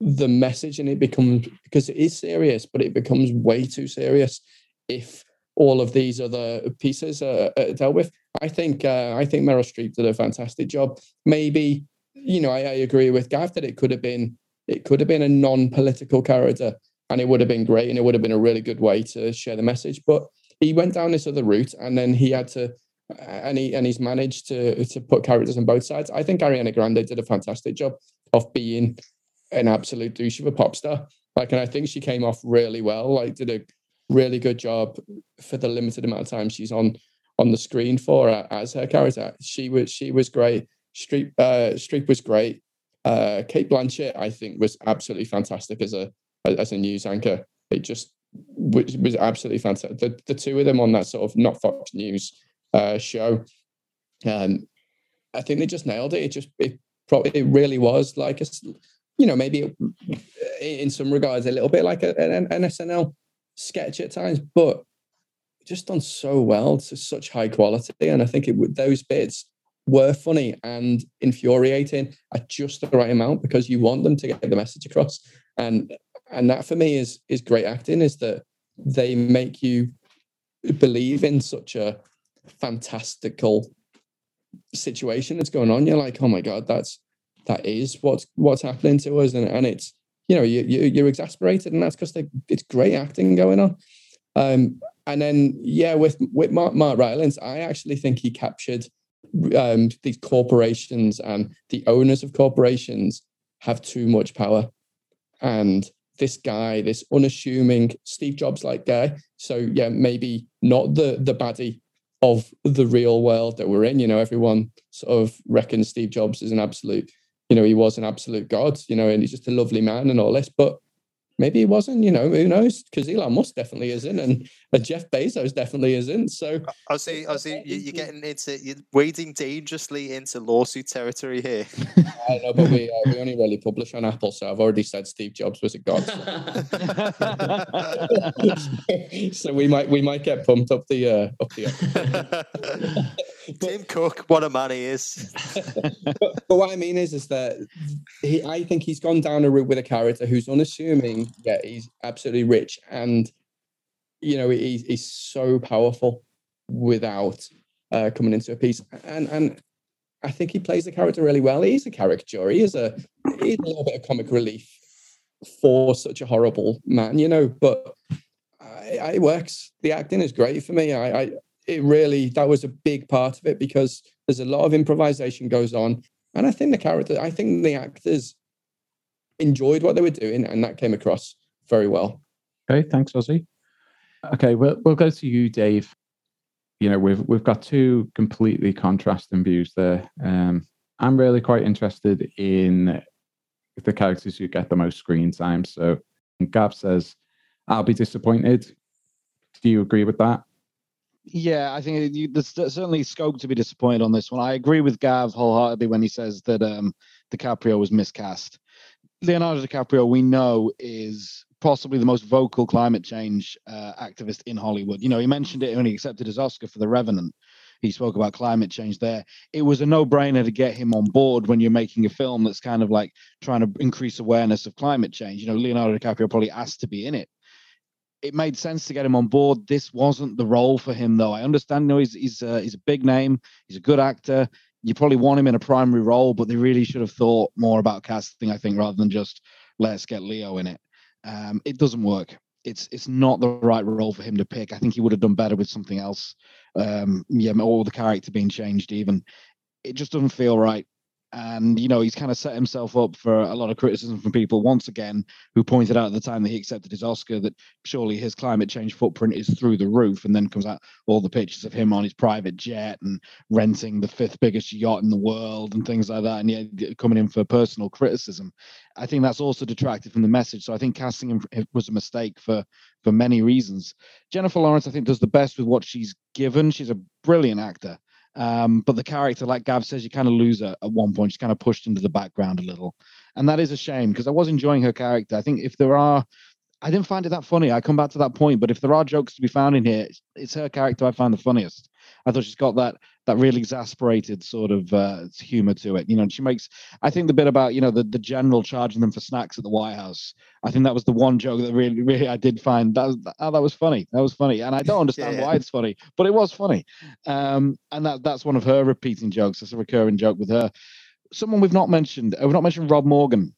the message, and it becomes because it is serious, but it becomes way too serious if all of these other pieces are, are dealt with. I think uh, I think Meryl Streep did a fantastic job. Maybe you know I, I agree with Gav that it could have been it could have been a non-political character and it would have been great and it would have been a really good way to share the message. But he went down this other route and then he had to and he and he's managed to to put characters on both sides. I think Ariana Grande did a fantastic job of being an absolute douche of a pop star. Like, and I think she came off really well. Like, did a really good job for the limited amount of time she's on on the screen for her as her character. She was she was great. Streep uh, Streep was great. Uh, Cate Blanchett, I think, was absolutely fantastic as a as a news anchor. It just was, was absolutely fantastic. The the two of them on that sort of not Fox News uh, show, um, I think they just nailed it. It just it probably it really was like a, you know, maybe it, in some regards a little bit like a, an, an SNL sketch at times, but just done so well to such high quality. And I think it would those bits were funny and infuriating at just the right amount because you want them to get the message across. And and that for me is is great acting, is that they make you believe in such a fantastical situation that's going on. You're like, oh my God, that's that is what's what's happening to us. And and it's you know, you, you you're exasperated, and that's because it's great acting going on. Um, and then yeah, with with Mark, Mark Rylance, I actually think he captured um, these corporations and the owners of corporations have too much power. And this guy, this unassuming Steve Jobs like guy, so yeah, maybe not the the baddie of the real world that we're in. You know, everyone sort of reckons Steve Jobs is an absolute, you know, he was an absolute god, you know, and he's just a lovely man and all this. But maybe he wasn't, you know, who knows? Because Elon Musk definitely isn't, and, and Jeff Bezos definitely isn't. So I see, I see, you, are getting into, you're wading dangerously into lawsuit territory here. [laughs] I know, but we, uh, we only really publish on Apple, so I've already said Steve Jobs was a god. So, [laughs] [laughs] so we might we might get pumped up the uh, up the. Tim Cook, what a man he is. but, but, what I mean is, is that he, I think he's gone down a route with a character who's unassuming, yeah, he's absolutely rich, and you know, he's, he's so powerful without uh, coming into a piece, and and I think he plays the character really well. He's a caricature. He is a he's a little bit of comic relief for such a horrible man, you know, but. I, it works. The acting is great for me. I, I it really that was a big part of it because there's a lot of improvisation goes on. And i think the character i think the actors enjoyed what they were doing and that came across very well. Okay thanks ozzy. Okay we'll, we'll go to you dave. You know we've we've got two completely contrasting views there. Um i'm really quite interested in the characters who get the most screen time. So gav says i'll be disappointed. Do you agree with that yeah, I think you, there's certainly scope to be disappointed on this one. I agree with Gav wholeheartedly when he says that um, DiCaprio was miscast. Leonardo DiCaprio, we know, is possibly the most vocal climate change uh, activist in Hollywood. You know, he mentioned it when he accepted his Oscar for The Revenant. He spoke about climate change there. It was a no brainer to get him on board when you're making a film that's kind of like trying to increase awareness of climate change. You know, Leonardo DiCaprio probably asked to be in it it made sense to get him on board. This wasn't the role for him, though. I understand. You know, he's he's uh, he's a big name. He's a good actor. You probably want him in a primary role, but they really should have thought more about casting. I think rather than just let's get Leo in it. Um, it doesn't work. It's it's not the right role for him to pick. I think he would have done better with something else. Um, yeah, or the character being changed. Even it just doesn't feel right and you know he's kind of set himself up for a lot of criticism from people once again who pointed out at the time that he accepted his oscar that surely his climate change footprint is through the roof and then comes out all the pictures of him on his private jet and renting the fifth biggest yacht in the world and things like that and yet coming in for personal criticism. I think that's also detracted from the message so i think casting him was a mistake for for many reasons. Jennifer lawrence i think does the best with what she's given. She's a brilliant actor um, but the character, like Gav says, you kind of lose her at one point. She's kind of pushed into the background a little. And that is a shame because I was enjoying her character. I think if there are I didn't find it that funny. I come back to that point, but if there are jokes to be found in here, it's, it's her character I find the funniest. I thought she's got that that really exasperated sort of uh, humor to it. You know, she makes. I think the bit about you know the the general charging them for snacks at the White House. I think that was the one joke that really, really I did find that was, oh, that was funny. That was funny, and I don't [laughs] understand Yeah. why it's funny, but it was funny. Um, and that that's one of her repeating jokes. That's a recurring joke with her. Someone we've not mentioned. uh, We've not mentioned Rob Morgan,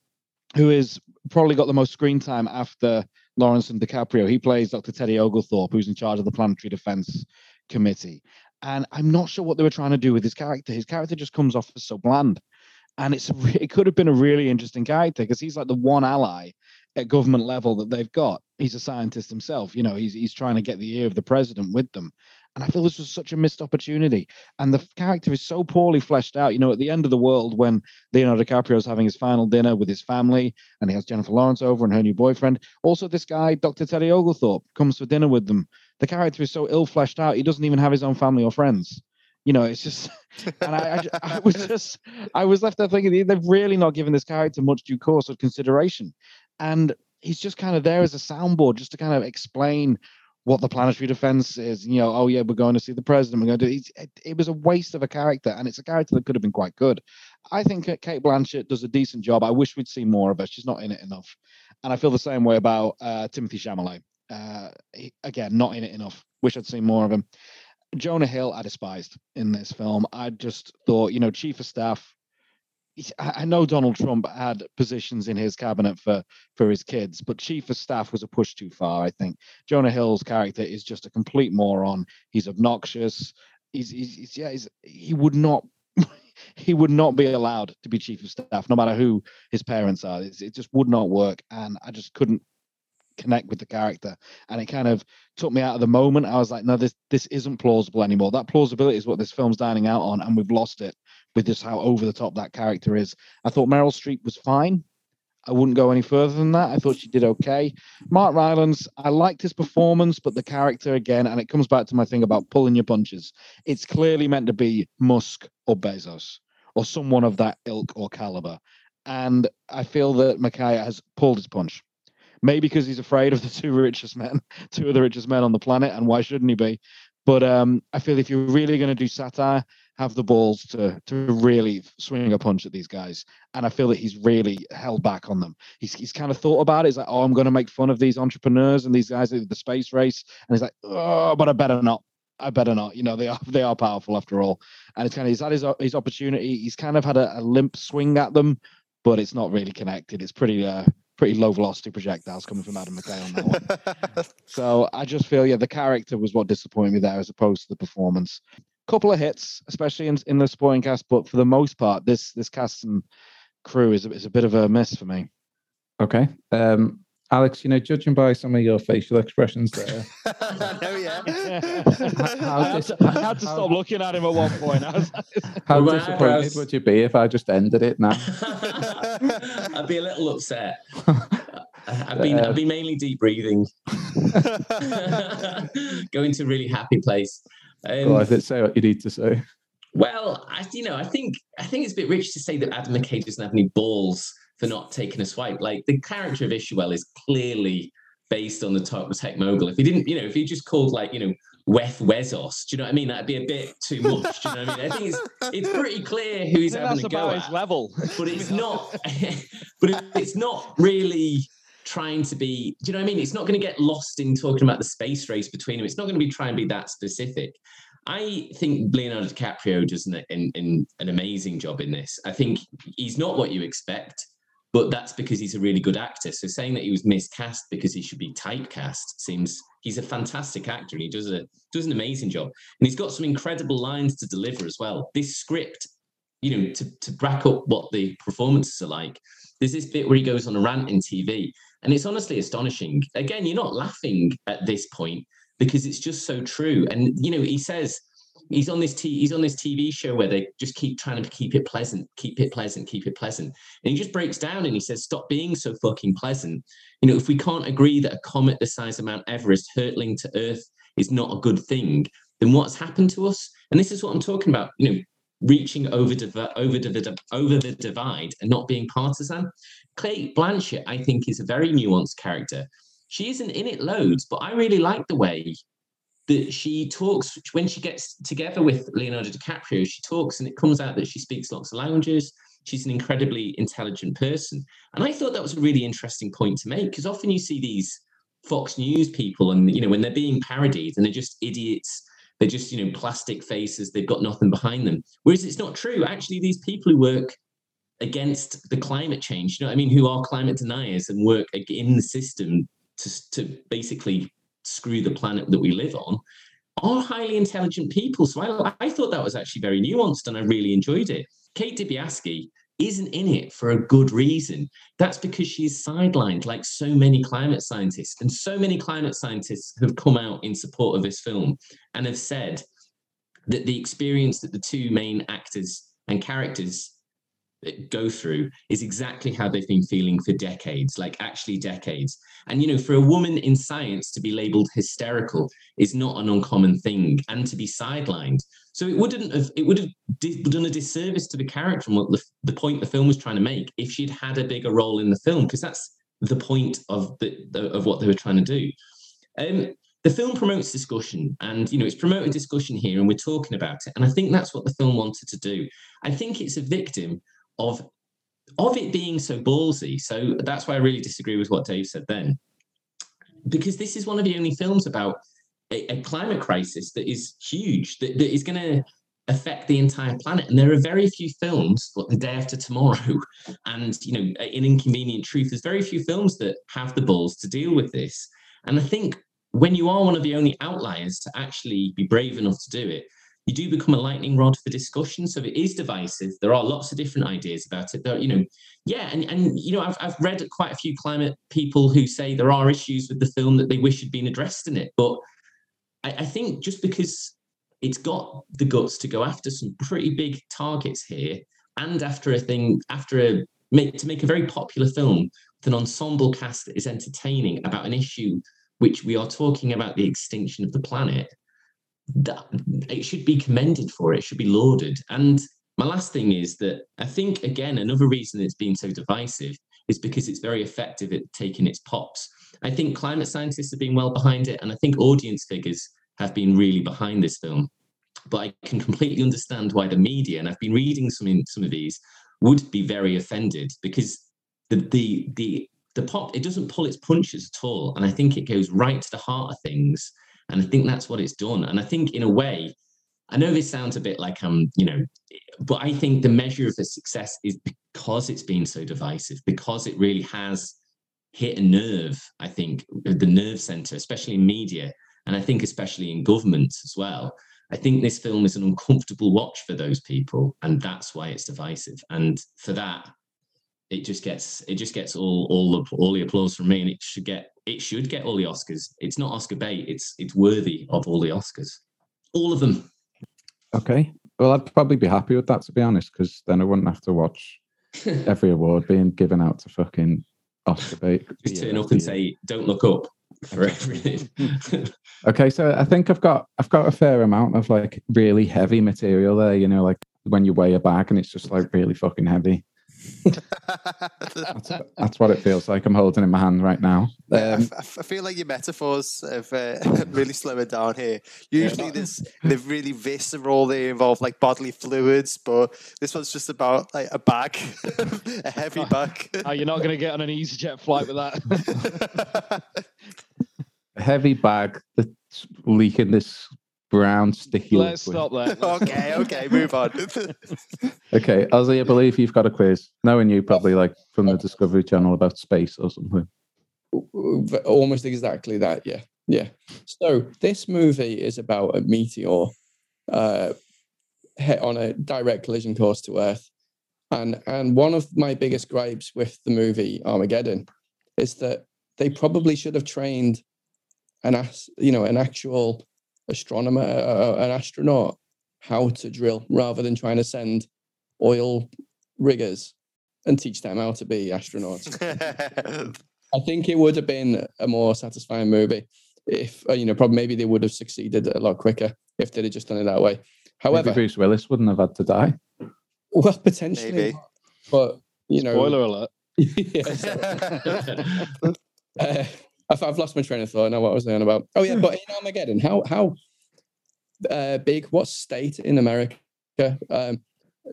who is probably got the most screen time after Lawrence and DiCaprio. He plays Dr. Teddy Oglethorpe, who's in charge of the Planetary Defense Committee. And I'm not sure what they were trying to do with his character. His character just comes off as so bland. And it's it could have been a really interesting character because he's like the one ally at government level that they've got. He's a scientist himself. You know, he's he's trying to get the ear of the president with them. And I feel this was such a missed opportunity. And the character is so poorly fleshed out. You know, at the end of the world, when Leonardo DiCaprio is having his final dinner with his family and he has Jennifer Lawrence over and her new boyfriend. Also, this guy, Dr. Teddy Oglethorpe, comes for dinner with them. The character is so ill fleshed out, he doesn't even have his own family or friends. You know, it's just, [laughs] and I, I, I was just, I was left there thinking they've really not given this character much due course or consideration. And he's just kind of there as a soundboard just to kind of explain what the planetary defense is. You know, oh yeah, we're going to see the president. We're going to do. It, it was a waste of a character, and it's a character that could have been quite good. I think Cate Blanchett does a decent job. I wish we'd see more of her. She's not in it enough, and I feel the same way about uh, Timothée Chalamet. Uh, again, not in it enough. Wish I'd seen more of him. Jonah Hill, I despised in this film. I just thought, you know, chief of staff. I know Donald Trump had positions in his cabinet for for his kids, but chief of staff was a push too far. I think Jonah Hill's character is just a complete moron. He's obnoxious. He's, he's, he's yeah, he's, he would not. [laughs] he would not be allowed to be chief of staff, no matter who his parents are. It just would not work, and I just couldn't connect with the character. And it kind of took me out of the moment. I was like, no, this this isn't plausible anymore. That plausibility is what this film's dining out on, and we've lost it with just how over the top that character is. I thought Meryl Streep was fine. I wouldn't go any further than that. I thought she did okay. Mark Rylance, I liked his performance, but the character again, and it comes back to my thing about pulling your punches. It's clearly meant to be Musk or Bezos or someone of that ilk or caliber. And I feel that McKay has pulled his punch. Maybe because he's afraid of the two richest men, [laughs] two of the richest men on the planet, and why shouldn't he be? But um, I feel if you're really going to do satire, have the balls to to really swing a punch at these guys. And I feel that he's really held back on them. He's he's kind of thought about it. He's like, oh, I'm going to make fun of these entrepreneurs and these guys at the space race. And he's like, oh, but I better not. I better not. You know, they are [laughs] they are powerful after all. And it's kind of he's had his his opportunity. He's kind of had a, a limp swing at them, but it's not really connected. It's pretty uh pretty low velocity projectiles coming from Adam McKay on that one. So I just feel, yeah, the character was what disappointed me there as opposed to the performance. Couple of hits, especially in, in the supporting cast, but for the most part, this this cast and crew is is a bit of a miss for me. Okay. Um, Alex, you know, judging by some of your facial expressions there, no, [laughs] yeah. How I had dis- to, I had to stop looking at him at one point. I was, how Well, disappointed eyebrows- would you be if I just ended it now? [laughs] I'd be a little upset. I've been I've been mainly deep breathing, [laughs] going to a really happy place. Um, Go on, say what you need to say. Well, I, you know, I think I think it's a bit rich to say that Adam McKay doesn't have any balls for not taking a swipe. Like the character of Isherwell is clearly based on the top tech mogul. If he didn't, you know, if he just called like, you know, Wef Wezos, do you know what I mean? That'd be a bit too much. Do you know what I mean? I think it's it's pretty clear who he's having a go at his level. but it's not [laughs] but it's not really trying to be do you know what i mean it's not going to get lost in talking about the space race between them it's not going to be trying to be that specific i think leonardo dicaprio does an, an, an, an amazing job in this i think he's not what you expect but that's because he's a really good actor so saying that he was miscast because he should be typecast seems he's a fantastic actor and he does a does an amazing job and he's got some incredible lines to deliver as well this script you know, to, to back up what the performances are like, there's this bit where he goes on a rant in TV, and it's honestly astonishing. Again, you're not laughing at this point because it's just so true. And you know, he says he's on this t- he's on this TV show where they just keep trying to keep it pleasant, keep it pleasant, keep it pleasant, and he just breaks down and he says, "Stop being so fucking pleasant." You know, if we can't agree that a comet the size of Mount Everest hurtling to Earth is not a good thing, then what's happened to us? And this is what I'm talking about. You know, reaching over div- over the over the divide and not being partisan. Clay Blanchett, I think, is a very nuanced character. she isn't in it loads, but I really like the way that she talks when she gets together with Leonardo DiCaprio. She talks, and it comes out that she speaks lots of languages. She's an incredibly intelligent person, and I thought that was a really interesting point to make because often you see these Fox News people, and you know when they're being parodied, and they're just idiots. They're just you know plastic faces. They've got nothing behind them. Whereas it's not true. Actually, these people who work against the climate change, you know what I mean, who are climate deniers and work in the system to, to basically screw the planet that we live on, are highly intelligent people. So I, I thought that was actually very nuanced and I really enjoyed it. Kate Dibiasky isn't in it for a good reason. That's because she's sidelined like so many climate scientists. And so many climate scientists have come out in support of this film and have said that the experience that the two main actors and characters go through is exactly how they've been feeling for decades, like actually decades. And, you know, for a woman in science to be labeled hysterical is not an uncommon thing and to be sidelined. So it wouldn't have, it would have done a disservice to the character and what the, the point the film was trying to make if she'd had a bigger role in the film, because that's the point of the, of what they were trying to do. Um, the film promotes discussion and you know it's promoting discussion here and we're talking about it and i think that's what the film wanted to do i think it's a victim of of it being so ballsy. So that's why I really disagree with what Dave said then, because this is one of the only films about a, a climate crisis that is huge, that, that is going to affect the entire planet. And there are very few films, like The Day After Tomorrow, [laughs] and you know, In Inconvenient Truth. There's very few films that have the balls to deal with this. And I think when you are one of the only outliers to actually be brave enough to do it, you do become a lightning rod for discussion. So it is divisive. There are lots of different ideas about it. There, you know, yeah, and and you know, I've I've read quite a few climate people who say there are issues with the film that they wish had been addressed in it. But I, I think just because it's got the guts to go after some pretty big targets here, and after a thing, after a make to make a very popular film with an ensemble cast that is entertaining about an issue which we are talking about the extinction of the planet that it should be commended for it, should be lauded. And my last thing is that I think again another reason it's been so divisive is because it's very effective at taking its pops. I think climate scientists have been well behind it, and I think audience figures have been really behind this film. But I can completely understand why the media, and I've been reading some in some of these, would be very offended because the the the the pop it doesn't pull its punches at all, and I think it goes right to the heart of things and I think that's what it's done. And I think in a way, I know this sounds a bit like I'm, you know, but I think the measure of the success is because it's been so divisive, because it really has hit a nerve, I think, the nerve center, especially in media, and I think especially in governments as well. I think this film is an uncomfortable watch for those people, and that's why it's divisive. And for that, it just gets it just gets all all the all the applause from me, and it should get it should get all the Oscars. It's not Oscar bait. It's it's worthy of all the Oscars, all of them. Okay. Well, I'd probably be happy with that to be honest, because then I wouldn't have to watch [laughs] every award being given out to fucking Oscar bait. Just turn up and say, "Don't look up." For everything. [laughs] okay, so I think I've got I've got a fair amount of like really heavy material there. You know, like when you weigh a bag and it's just like really fucking heavy that's, that's, what it feels like. I'm holding in my hand right now. Um, I, feel like your metaphors have uh, [laughs] really slowed down here. Usually, yeah. there's they're really visceral. They involve like bodily fluids, but this one's just about like a bag, [laughs] a heavy bag. Oh, you're not going to get on an EasyJet flight with that. [laughs] a heavy bag that's leaking this brown sticky. Let's liquid. stop there. [laughs] okay, okay, move on. [laughs] okay, Ozzy, I believe you've got a quiz. Knowing you probably like from the Discovery Channel about space or something. Almost exactly that, yeah. Yeah. So this movie is about a meteor uh, hit on a direct collision course to Earth. And and one of my biggest gripes with the movie Armageddon is that they probably should have trained an as you know an actual astronomer, uh, an astronaut, how to drill rather than trying to send oil riggers and teach them how to be astronauts. I think it would have been a more satisfying movie if uh, you know, probably maybe they would have succeeded a lot quicker if they'd have just done it that way. However, maybe Bruce Willis wouldn't have had to die. Well, potentially, maybe. but you know, spoiler alert. [laughs] [laughs] uh, I've, I've lost my train of thought. Now what I was saying about? Oh yeah, but in Armageddon, how how uh, big? What state in America um,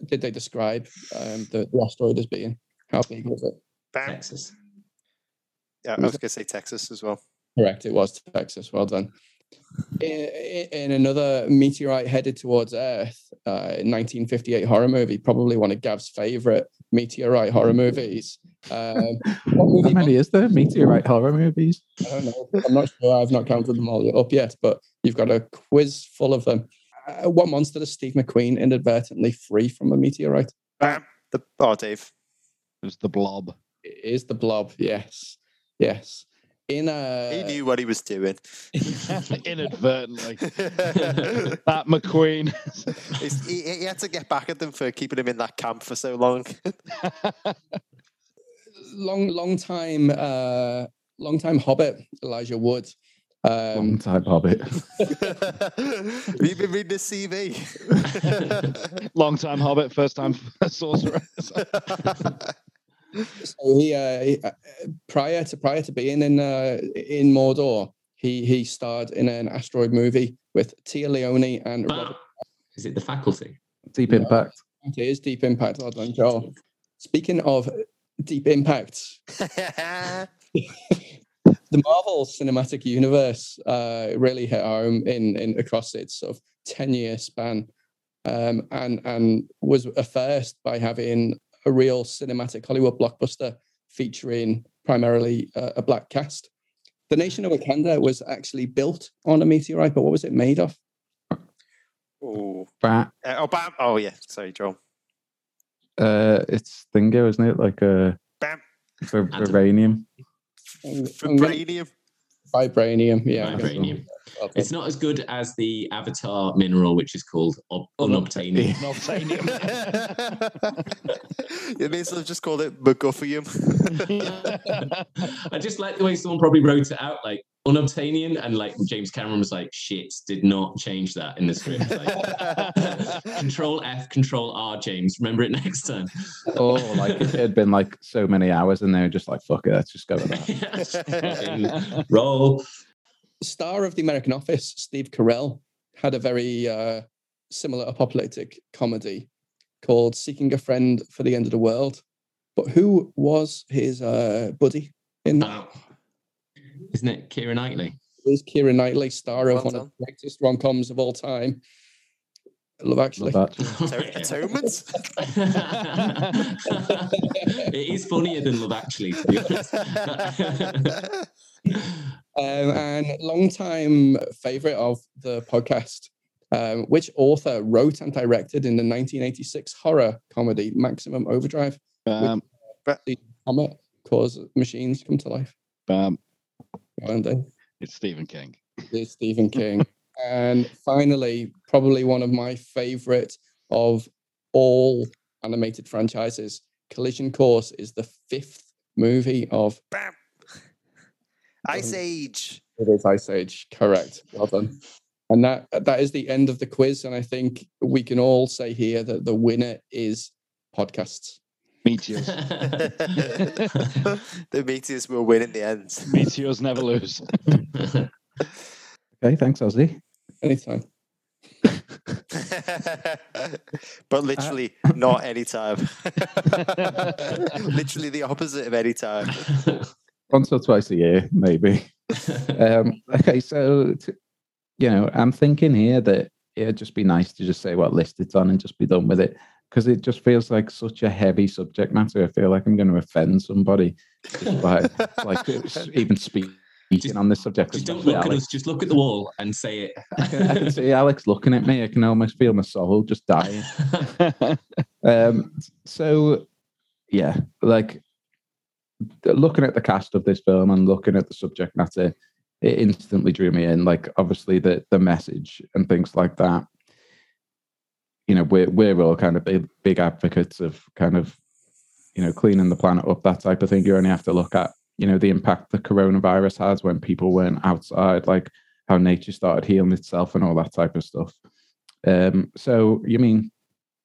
did they describe um, the, the asteroid as being? How big was it? Bam. Texas. Yeah, I was going to say Texas as well. Correct. It was Texas. Well done. In, in another meteorite headed towards Earth, uh, 1958 horror movie, probably one of Gav's favorite meteorite horror movies. Um, [laughs] what movie How many is there? Meteorite horror movies? I don't know. I'm not sure. I've not counted them all up yet, but you've got a quiz full of them. Uh, what monster does Steve McQueen inadvertently free from a meteorite? Bam. The, oh, Dave. It was the blob. It is the blob. Yes. Yes. In uh, He knew what he was doing. [laughs] Inadvertently. [laughs] that McQueen. He, he had to get back at them for keeping him in that camp for so long. Long, long time, uh, long time Hobbit, Elijah Wood. Um, Long time Hobbit. [laughs] [laughs] You've you been reading the CV? [laughs] Long time Hobbit, first time sorcerer. so he, uh, he uh, prior to prior to being in uh, in Mordor, he he starred in an asteroid movie with Téa Leoni and Bam. Robert. Is it the faculty? Deep Impact. It is Deep Impact. Well done, Joel. Speaking of Deep Impact, [laughs] the Marvel Cinematic Universe uh, really hit home in in across its sort of ten year span, um, and and was a first by having a real cinematic Hollywood blockbuster featuring primarily uh, a black cast. The Nation of Wakanda was actually built on a meteorite, but what was it made of? oh, Bat. uh, oh, bam. Oh, yeah. Sorry, Joel. Uh, it's Dingo, isn't it? Like a Bam. for uranium. Vibranium. Vibranium, yeah. I. Vibranium. Well. It's not as good as the Avatar mineral, which is called ob- unobtainium. [laughs] Unobtainium. [laughs] you may as well have just called it McGuffium. [laughs] I just like the way someone probably wrote it out, like unobtainium, and like James Cameron was like, "Shit, did not change that in the script." Like, [laughs] control F, Control R, James. Remember it next time. Oh, like it had been like so many hours, and they were just like, "Fuck it, let's just go with that." [laughs] Roll. star of the American Office, Steve Carell, had a very uh, similar apocalyptic comedy called Seeking a Friend for the End of the World. But who was his uh, buddy in that? Oh. Isn't it Keira Knightley? It was Keira Knightley, star of Well one done. of the greatest rom coms of all time. Love Actually. Love that. Ato- [laughs] Atonement? [laughs] it is funnier than Love Actually, to be honest. [laughs] Um, and long-time favorite of the podcast. Um, which author wrote and directed in the 1986 horror comedy Maximum Overdrive? Bam. The comet cause machines come to life. Bam. One day. It's Stephen King. It's Stephen King. [laughs] and finally, probably one of my favorite of all animated franchises, Collision Course is the fifth movie of Bam. Ice um, Age. It is Ice Age, correct. Well done. And that that is the end of the quiz. And I think we can all say here that the winner is podcasts. Meteors. [laughs] the meteors will win in the end. Meteors never lose. Okay, thanks, Ozzy. Anytime. [laughs] but literally not anytime. [laughs] literally the opposite of any time. Once or twice a year, maybe. um, okay, so t- you know, I'm thinking here that it'd just be nice to just say what list it's on and just be done with it because it just feels like such a heavy subject matter. I feel like I'm going to offend somebody just [laughs] by like even speaking Just- on this subject. just don't look at us, just look at the wall and say it. [laughs] I can, I can see Alex looking at me. I can almost feel my soul just dying. [laughs] Um, so, yeah, like looking at the cast of this film and looking at the subject matter, it instantly drew me in. Like, obviously, the the message and things like that. You know, we're we're all kind of big, big advocates of kind of, you know, cleaning the planet up, that type of thing. You only have to look at, you know, the impact the coronavirus has when people weren't outside, like how nature started healing itself and all that type of stuff. Um, so you mean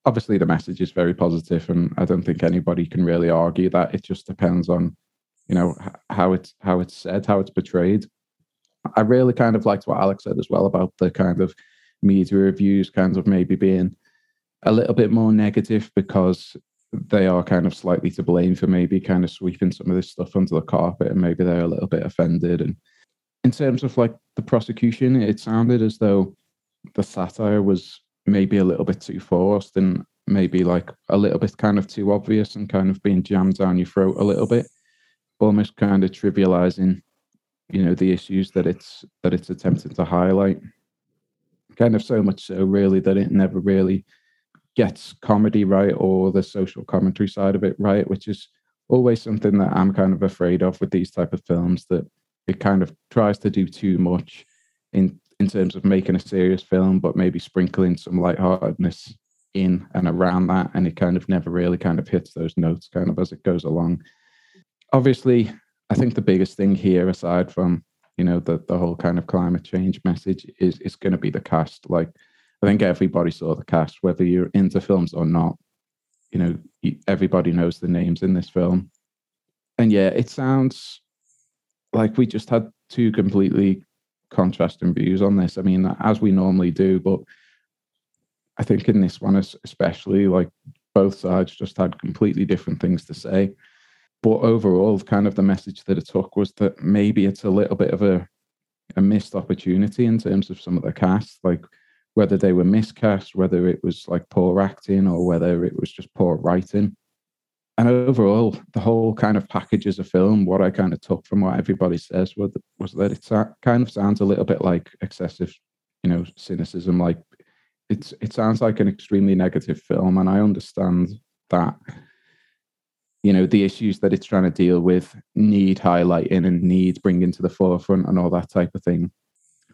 obviously the message is very positive and i don't think anybody can really argue that it just depends on you know how it's how it's said, how it's portrayed. I really kind of liked what Alex said as well about the kind of media reviews kind of maybe being a little bit more negative because they are kind of slightly to blame for maybe kind of sweeping some of this stuff under the carpet and maybe they're a little bit offended. And in terms of like the prosecution, it sounded as though the satire was maybe a little bit too forced and maybe like a little bit kind of too obvious and kind of being jammed down your throat a little bit, almost kind of trivializing, you know, the issues that it's that it's attempting to highlight. Kind of so much so really that it never really gets comedy right or the social commentary side of it right, which is always something that I'm kind of afraid of with these type of films that it kind of tries to do too much in in terms of making a serious film, but maybe sprinkling some lightheartedness in and around that, and it kind of never really kind of hits those notes kind of as it goes along. Obviously, I think the biggest thing here, aside from you know the the whole kind of climate change message, is is going to be the cast. Like, I think everybody saw the cast, whether you're into films or not. You know, everybody knows the names in this film, and yeah, it sounds like we just had two completely contrasting views on this. I mean, as we normally do, but I think in this one, especially, like both sides just had completely different things to say. But overall, kind of the message that it took was that maybe it's a little bit of a a missed opportunity in terms of some of the cast, like whether they were miscast, whether it was like poor acting, or whether it was just poor writing and overall, the whole kind of package as a film, what I kind of took from what everybody says was, was that it kind of sounds a little bit like excessive, you know, cynicism. Like it's it sounds like an extremely negative film, and I understand that. You know, the issues that it's trying to deal with need highlighting and need bringing to the forefront and all that type of thing.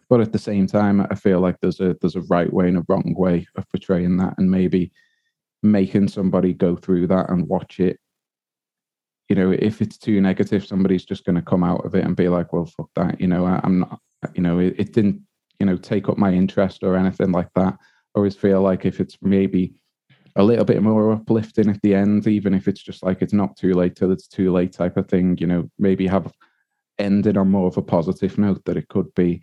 But at the same time, I feel like there's a there's a right way and a wrong way of portraying that, and maybe making somebody go through that and watch it. You know if it's too negative somebody's just going to come out of it and be like well fuck that you know I, am not you know it, it, didn't you know take up my interest or anything like that. I always feel like if it's maybe a little bit more uplifting at the end even if it's just like it's not too late till it's too late type of thing you know maybe have ended on more of a positive note that it could be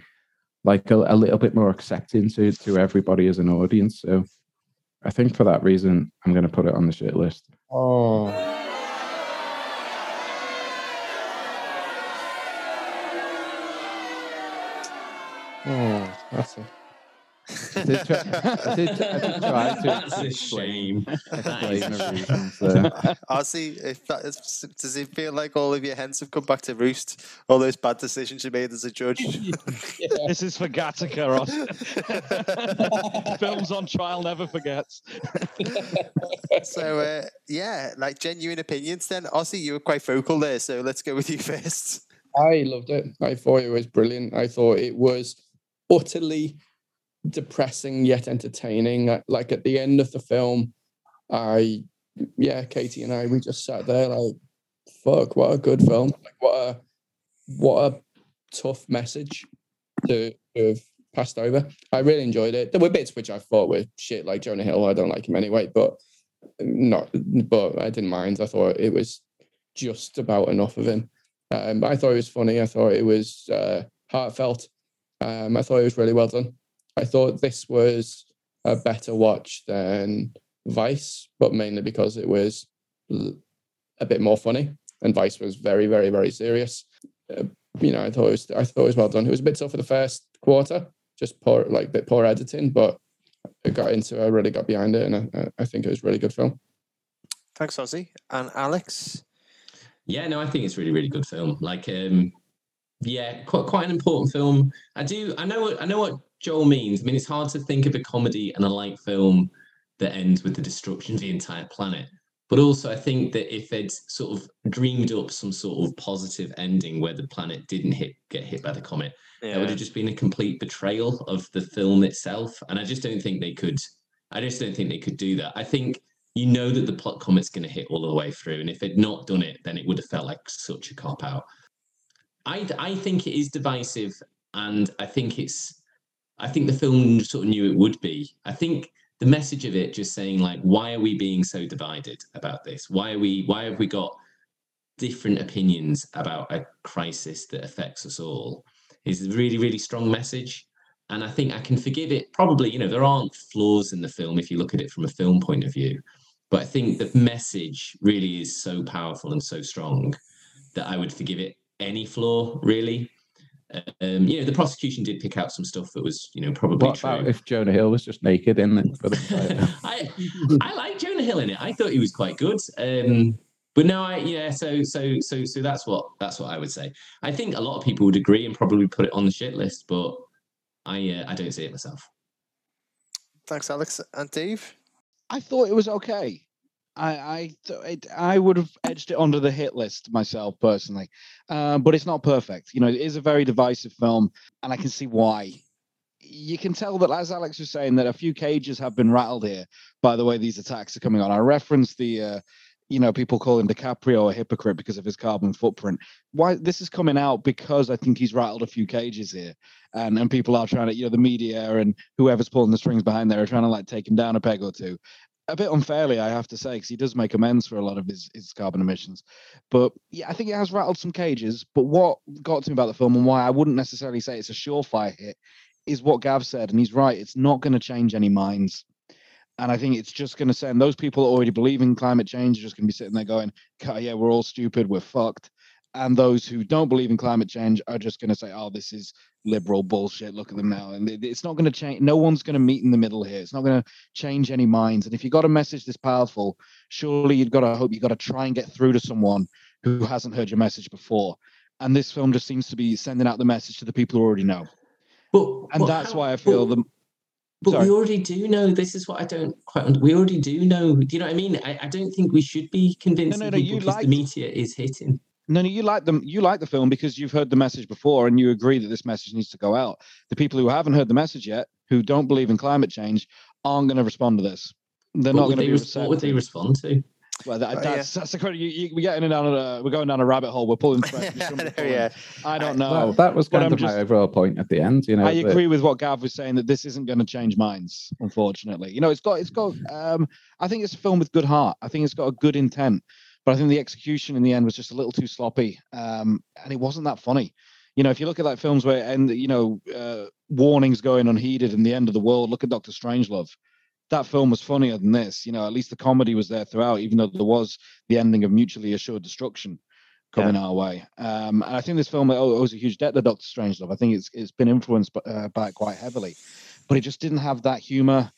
like a, a little bit more accepting to to everybody as an audience so I think for that reason, I'm going to put it on the shit list. Oh. Oh, that's a I did try, I did, I did try to. [laughs] That's a shame. [laughs] explain the That is reasons [laughs] there. Ozzy, if that is, does it feel like all of your hens have come back to roost? All those bad decisions you made as a judge? This is for Gattaca, Ross. Films on trial never forgets. so, uh, yeah, like genuine opinions then. Ozzy, you were quite vocal there, so let's go with you first. I loved it. I thought it was brilliant. I thought it was utterly depressing yet entertaining. Uh, Like at the end of the film, I, yeah, Katie and I, we just sat there like, fuck, what a good film. Like what a, what a tough message to have passed over. I really enjoyed it. There were bits which I thought were shit, like Jonah Hill. I don't like him anyway, but not. But I didn't mind. I thought it was just about enough of him. Um, I thought it was funny. I thought it was uh, heartfelt. Um, I thought it was really well done. I thought this was a better watch than Vice, but mainly because it was a bit more funny, and Vice was very, very, very serious. Uh, you know, I thought it was, I thought it was well done. It was a bit tough for the first quarter, just poor, like bit poor editing, but it got into. it, I really got behind it, and I, I think it was a really good film. Thanks, Ozzy. And Alex? Yeah, no, I think it's a really, really good film. Like, um, yeah, quite quite an important film. I do. I know. what I know what Joel means. I mean, it's hard to think of a comedy and a light film that ends with the destruction of the entire planet. But also, I think that if they'd sort of dreamed up some sort of positive ending where the planet didn't hit get hit by the comet, that would have just been a complete betrayal of the film itself. And I just don't think they could. I just don't think they could do that. I think you know that the plot comet's going to hit all the way through, and if they'd not done it, then it would have felt like such a cop out. I I think it is divisive, and I think it's I think the film sort of knew it would be. I think the message of it just saying like, why are we being so divided about this? Why are we? Why have we got different opinions about a crisis that affects us all is a really, really strong message. And I think I can forgive it. Probably, you know, there aren't flaws in the film if you look at it from a film point of view. But I think the message really is so powerful and so strong that I would forgive it any flaw, really. Um, you know, the prosecution did pick out some stuff that was, you know, probably What true. about if Jonah Hill was just naked in it? For the [laughs] I I like Jonah Hill in it. I thought he was quite good. Um, but no, I yeah. So so so so that's what that's what I would say. I think a lot of people would agree and probably put it on the shit list, but I uh, I don't see it myself. Thanks, Alex and Dave. I thought it was okay. I I it, I would have edged it onto the hit list myself personally, uh, but it's not perfect. You know, it is a very divisive film, and I can see why. You can tell that, as Alex was saying, that a few cages have been rattled here by the way these attacks are coming on. I referenced the, uh, you know, people call him DiCaprio a hypocrite because of his carbon footprint. Why this is coming out because I think he's rattled a few cages here, and and people are trying to, you know, the media and whoever's pulling the strings behind there are trying to like take him down a peg or two a bit unfairly, I have to say, because he does make amends for a lot of his, his carbon emissions. But yeah, I think it has rattled some cages. But what got to me about the film and why I wouldn't necessarily say it's a surefire hit is what Gav said, and he's right. It's not going to change any minds. And I think it's just going to send those people already believe in climate change are just going to be sitting there going, yeah, we're all stupid, we're fucked. And those who don't believe in climate change are just going to say, oh, this is liberal bullshit. Look at them now. And it's not going to change. No one's going to meet in the middle here. It's not going to change any minds. And if you got a message this powerful, surely you've got to hope you've got to try and get through to someone who hasn't heard your message before. And this film just seems to be sending out the message to the people who already know. But And but that's how- why I feel but- the But Sorry. we already do know. This is what I don't quite. We already do know. Do you know what I mean? I, I don't think we should be convincing no, no, people you because liked- the media is hitting. No, no, you like them. You like the film because you've heard the message before, and you agree that this message needs to go out. The people who haven't heard the message yet, who don't believe in climate change, aren't going to respond to this. They're What not going to they be. res- what would they respond to? Well, that, Oh, yeah. that's that's the credit. You, you, we're getting down a we're going down a rabbit hole. We're pulling threads. we shouldn't pulling. yeah. I don't know. that, that was kind I'm of just- my overall point at the end. You know, I that- agree with what Gav was saying that this isn't going to change minds. Unfortunately, you know, it's got it's got. Um, I think it's a film with good heart. I think it's got a good intent, but I think the execution in the end was just a little too sloppy, um, and it wasn't that funny. You know, if you look at like films where and you know uh, warnings going unheeded and the end of the world, look at Doctor Strangelove. That film was funnier than this. You know, at least the comedy was there throughout, even though there was the ending of mutually assured destruction coming our way. Um, and I think this film owes a huge debt to Doctor Strangelove. I think it's it's been influenced by, uh, by it quite heavily, but it just didn't have that humor.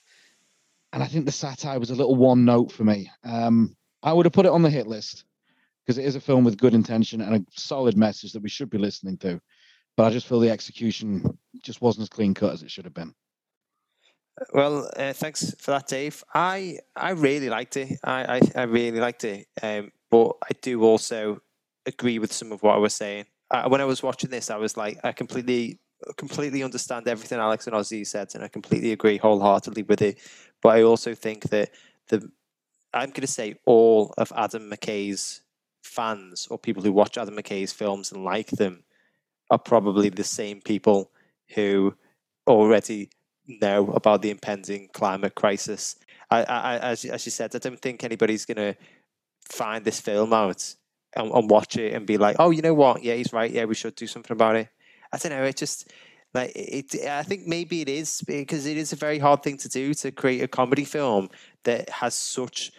And I think the satire was a little one note for me. Um, I would have put it on the hit list because it is a film with good intention and a solid message that we should be listening to. But I just feel the execution just wasn't as clean cut as it should have been. Well, uh, thanks for that, Dave. I I really liked it. I I, I really liked it. Um, but I do also agree with some of what I was saying. Uh, when I was watching this, I was like, I completely completely understand everything Alex and Ozzy said, and I completely agree wholeheartedly with it. But I also think that the I'm going to say all of Adam McKay's fans or people who watch Adam McKay's films and like them are probably the same people who already know about the impending climate crisis. I, I, as, as you said, I don't think anybody's going to find this film out and, and watch it and be like, oh, you know what? Yeah, he's right. Yeah, we should do something about it. I don't know. It just like it. I think maybe it is because it is a very hard thing to do to create a comedy film that has such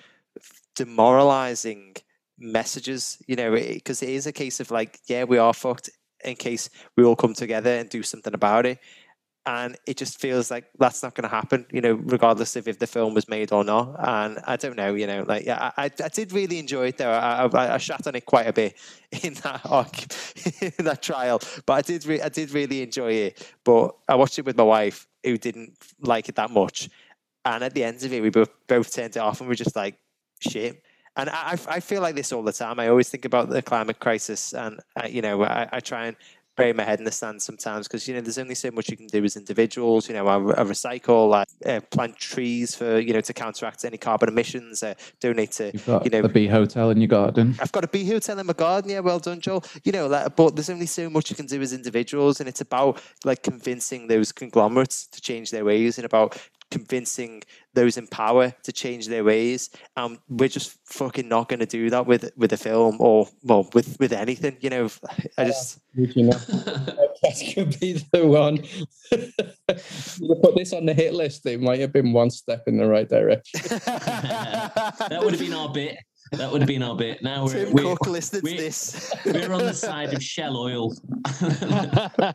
demoralizing messages. You know, because it is a case of like, yeah, we are fucked. In case we all come together and do something about it and it just feels like that's not going to happen, you know, regardless of if the film was made or not. And I don't know, you know, like yeah, I, I did really enjoy it though. I, I, I shat on it quite a bit [laughs] in that [laughs] in that trial, but I did re- I did really enjoy it. But I watched it with my wife who didn't like it that much, and at the end of it, we both both turned it off and we're just like shit. And I, I I feel like this all the time. I always think about the climate crisis, and uh, you know, I, I try and bury my head in the sand sometimes because you know there's only so much you can do as individuals. You know, I, I recycle, I uh, plant trees for you know to counteract any carbon emissions. Uh, donate to You've got you know the bee hotel in your garden. I've got a bee hotel in my garden. Yeah, well done, Joel. You know, like, but there's only so much you can do as individuals, and it's about like convincing those conglomerates to change their ways, and about convincing those in power to change their ways. Um, we're just fucking not going to do that with with a film or well with with anything. You know, I just Would you know? [laughs] that could be the one. you put this on the hit list, it might have been one step in the right direction. [laughs] that would have been our bit. That would have been our bit. Now we're, Tim we're, Cook listening to we- this. we're on the side of Shell Oil. [laughs]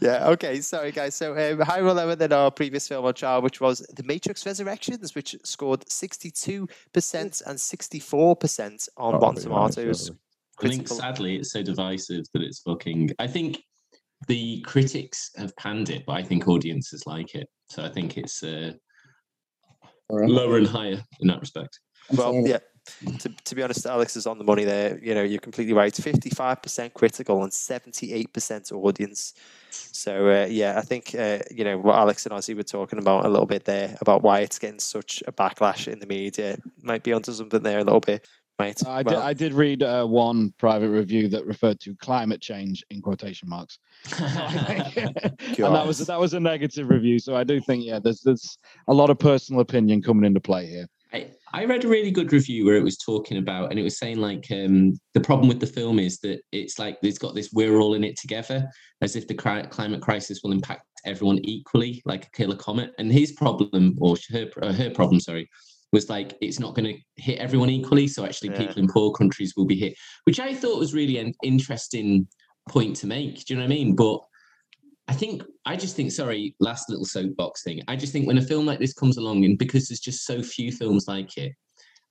yeah. Okay. Sorry, guys. So um, higher level than our previous film on trial, which was The Matrix Resurrections, which scored sixty-two percent and sixty-four percent on Oh, Rotten pretty nice, Tomatoes. I think sadly it's so divisive that it's fucking. I think the critics have panned it, but I think audiences like it. So I think it's uh, Alright. lower and higher in that respect. Well, saying- yeah. To, to be honest, Alex is on the money there. You know, you're completely right. Fifty-five percent critical and seventy-eight percent audience. So uh, yeah, I think uh, you know what Alex and Ozzy were talking about a little bit there about why it's getting such a backlash in the media. Might be onto something there a little bit, right? I did, I did read uh, one private review that referred to climate change in quotation marks, [laughs] [laughs] and that was that was a negative review. So I do think yeah, there's there's a lot of personal opinion coming into play here. I, read a really good review where it was talking about, and it was saying like um, the problem with the film is that it's like it's got this we're all in it together, as if the cri- climate crisis will impact everyone equally, like a killer comet. And his problem, or her uh, her problem, sorry, was like it's not going to hit everyone equally. So actually, Yeah. people in poor countries will be hit, which I thought was really an interesting point to make. Do you know what I mean? But I think I just think sorry, last little soapbox thing. I just think when a film like this comes along, and because there's just so few films like it,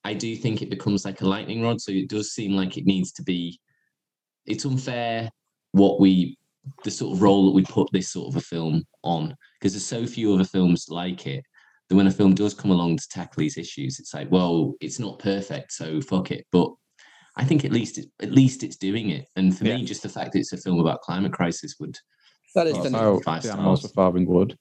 I do think it becomes like a lightning rod. So it does seem like it needs to be. It's unfair what we the sort of role that we put this sort of a film on because there's so few other films like it that when a film does come along to tackle these issues, it's like, well, it's not perfect, so fuck it. But I think at least it, at least it's doing it. And for Yeah. me, just the fact that it's a film about climate crisis would That is Well, the so Five the animals stars. are Farthing Wood.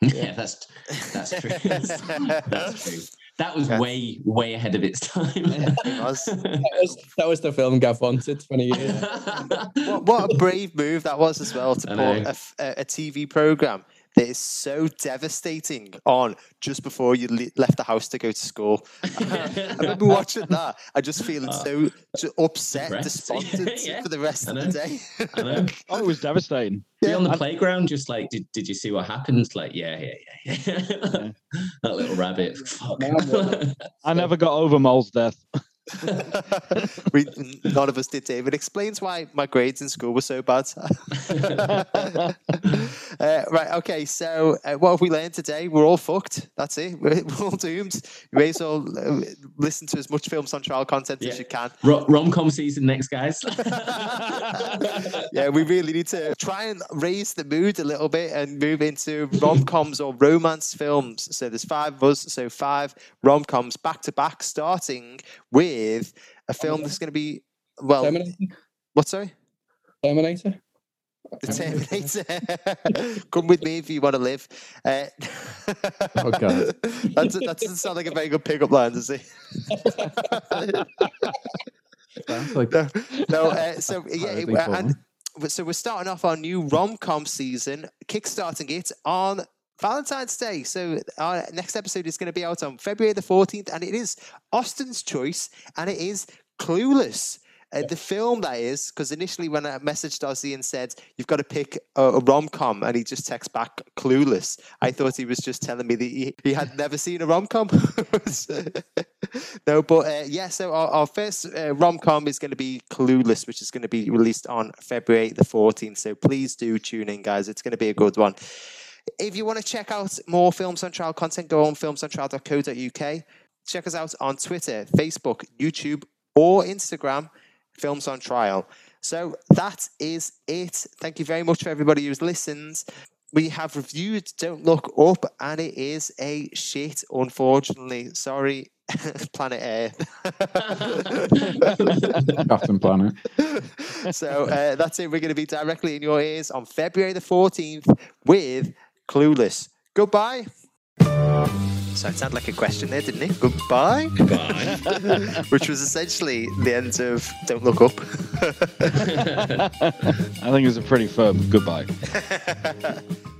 yeah, that's that's true. [laughs] that's true. That was Yeah. way way ahead of its time. It was. [laughs] that was that was the film Gav wanted 20 years. [laughs] what, what a brave move that was as well to put a, a, f- a- a TV program that is so devastating on just before you le- left the house to go to school. [laughs] I remember watching that. I just feeling Uh, so, so upset, depressed. [laughs] despondent Yeah, for the rest of the day. I know. [laughs] Oh, it was devastating. Be on the I- playground, just like, did, did you see what happened? Like, yeah, yeah, yeah, yeah. that little rabbit. Fuck. I never got over Mole's death. [laughs] we, none of us did, David. Explains why my grades in school were so bad. [laughs] uh, right, okay, so uh, what have we learned today? We're all fucked. That's it. We're, [laughs] we're all doomed. You may as well uh, listen to as much films on trial content as you can. Ro- rom-com season next, guys. yeah, we really need to try and raise the mood a little bit and move into rom coms or romance films. So there's five of us, so five rom coms back to back, starting with a film that's going to be well. Terminator. What sorry? Terminator. The Terminator. [laughs] Come with me if you want to live. Uh, [laughs] Oh, God. [laughs] That's, that doesn't sound like a very good pickup line, does it? Like no, no uh, so yeah, and so we're starting off our new rom com season, kickstarting it on Valentine's Day. So our next episode is going to be out on February the 14th, and it is Austin's choice, and it is Clueless. Uh, the film that is, because initially when I messaged Ozzy and said you've got to pick a, a rom com, and he just texts back "clueless," I thought he was just telling me that he, he had never seen a rom com. [laughs] no, but uh, yeah. So our, our first uh, rom com is going to be "Clueless," which is going to be released on February the fourteenth. So please do tune in, guys. It's going to be a good one. If you want to check out more Films on Trial content, go on filmsontrial.co.uk. Check us out on Twitter, Facebook, YouTube, or Instagram, Films on Trial. So that is it. Thank you very much for everybody who's listened. We have reviewed Don't Look Up, and it is a shit, unfortunately. Sorry, [laughs] Planet Earth. [laughs] Captain Planet. so uh, that's it. We're going to be directly in your ears on February the 14th with Clueless. Goodbye. So it sounded like a question there, didn't it? Goodbye. Bye. [laughs] Which was essentially the end of Don't Look Up. [laughs] I think it was a pretty firm goodbye. [laughs]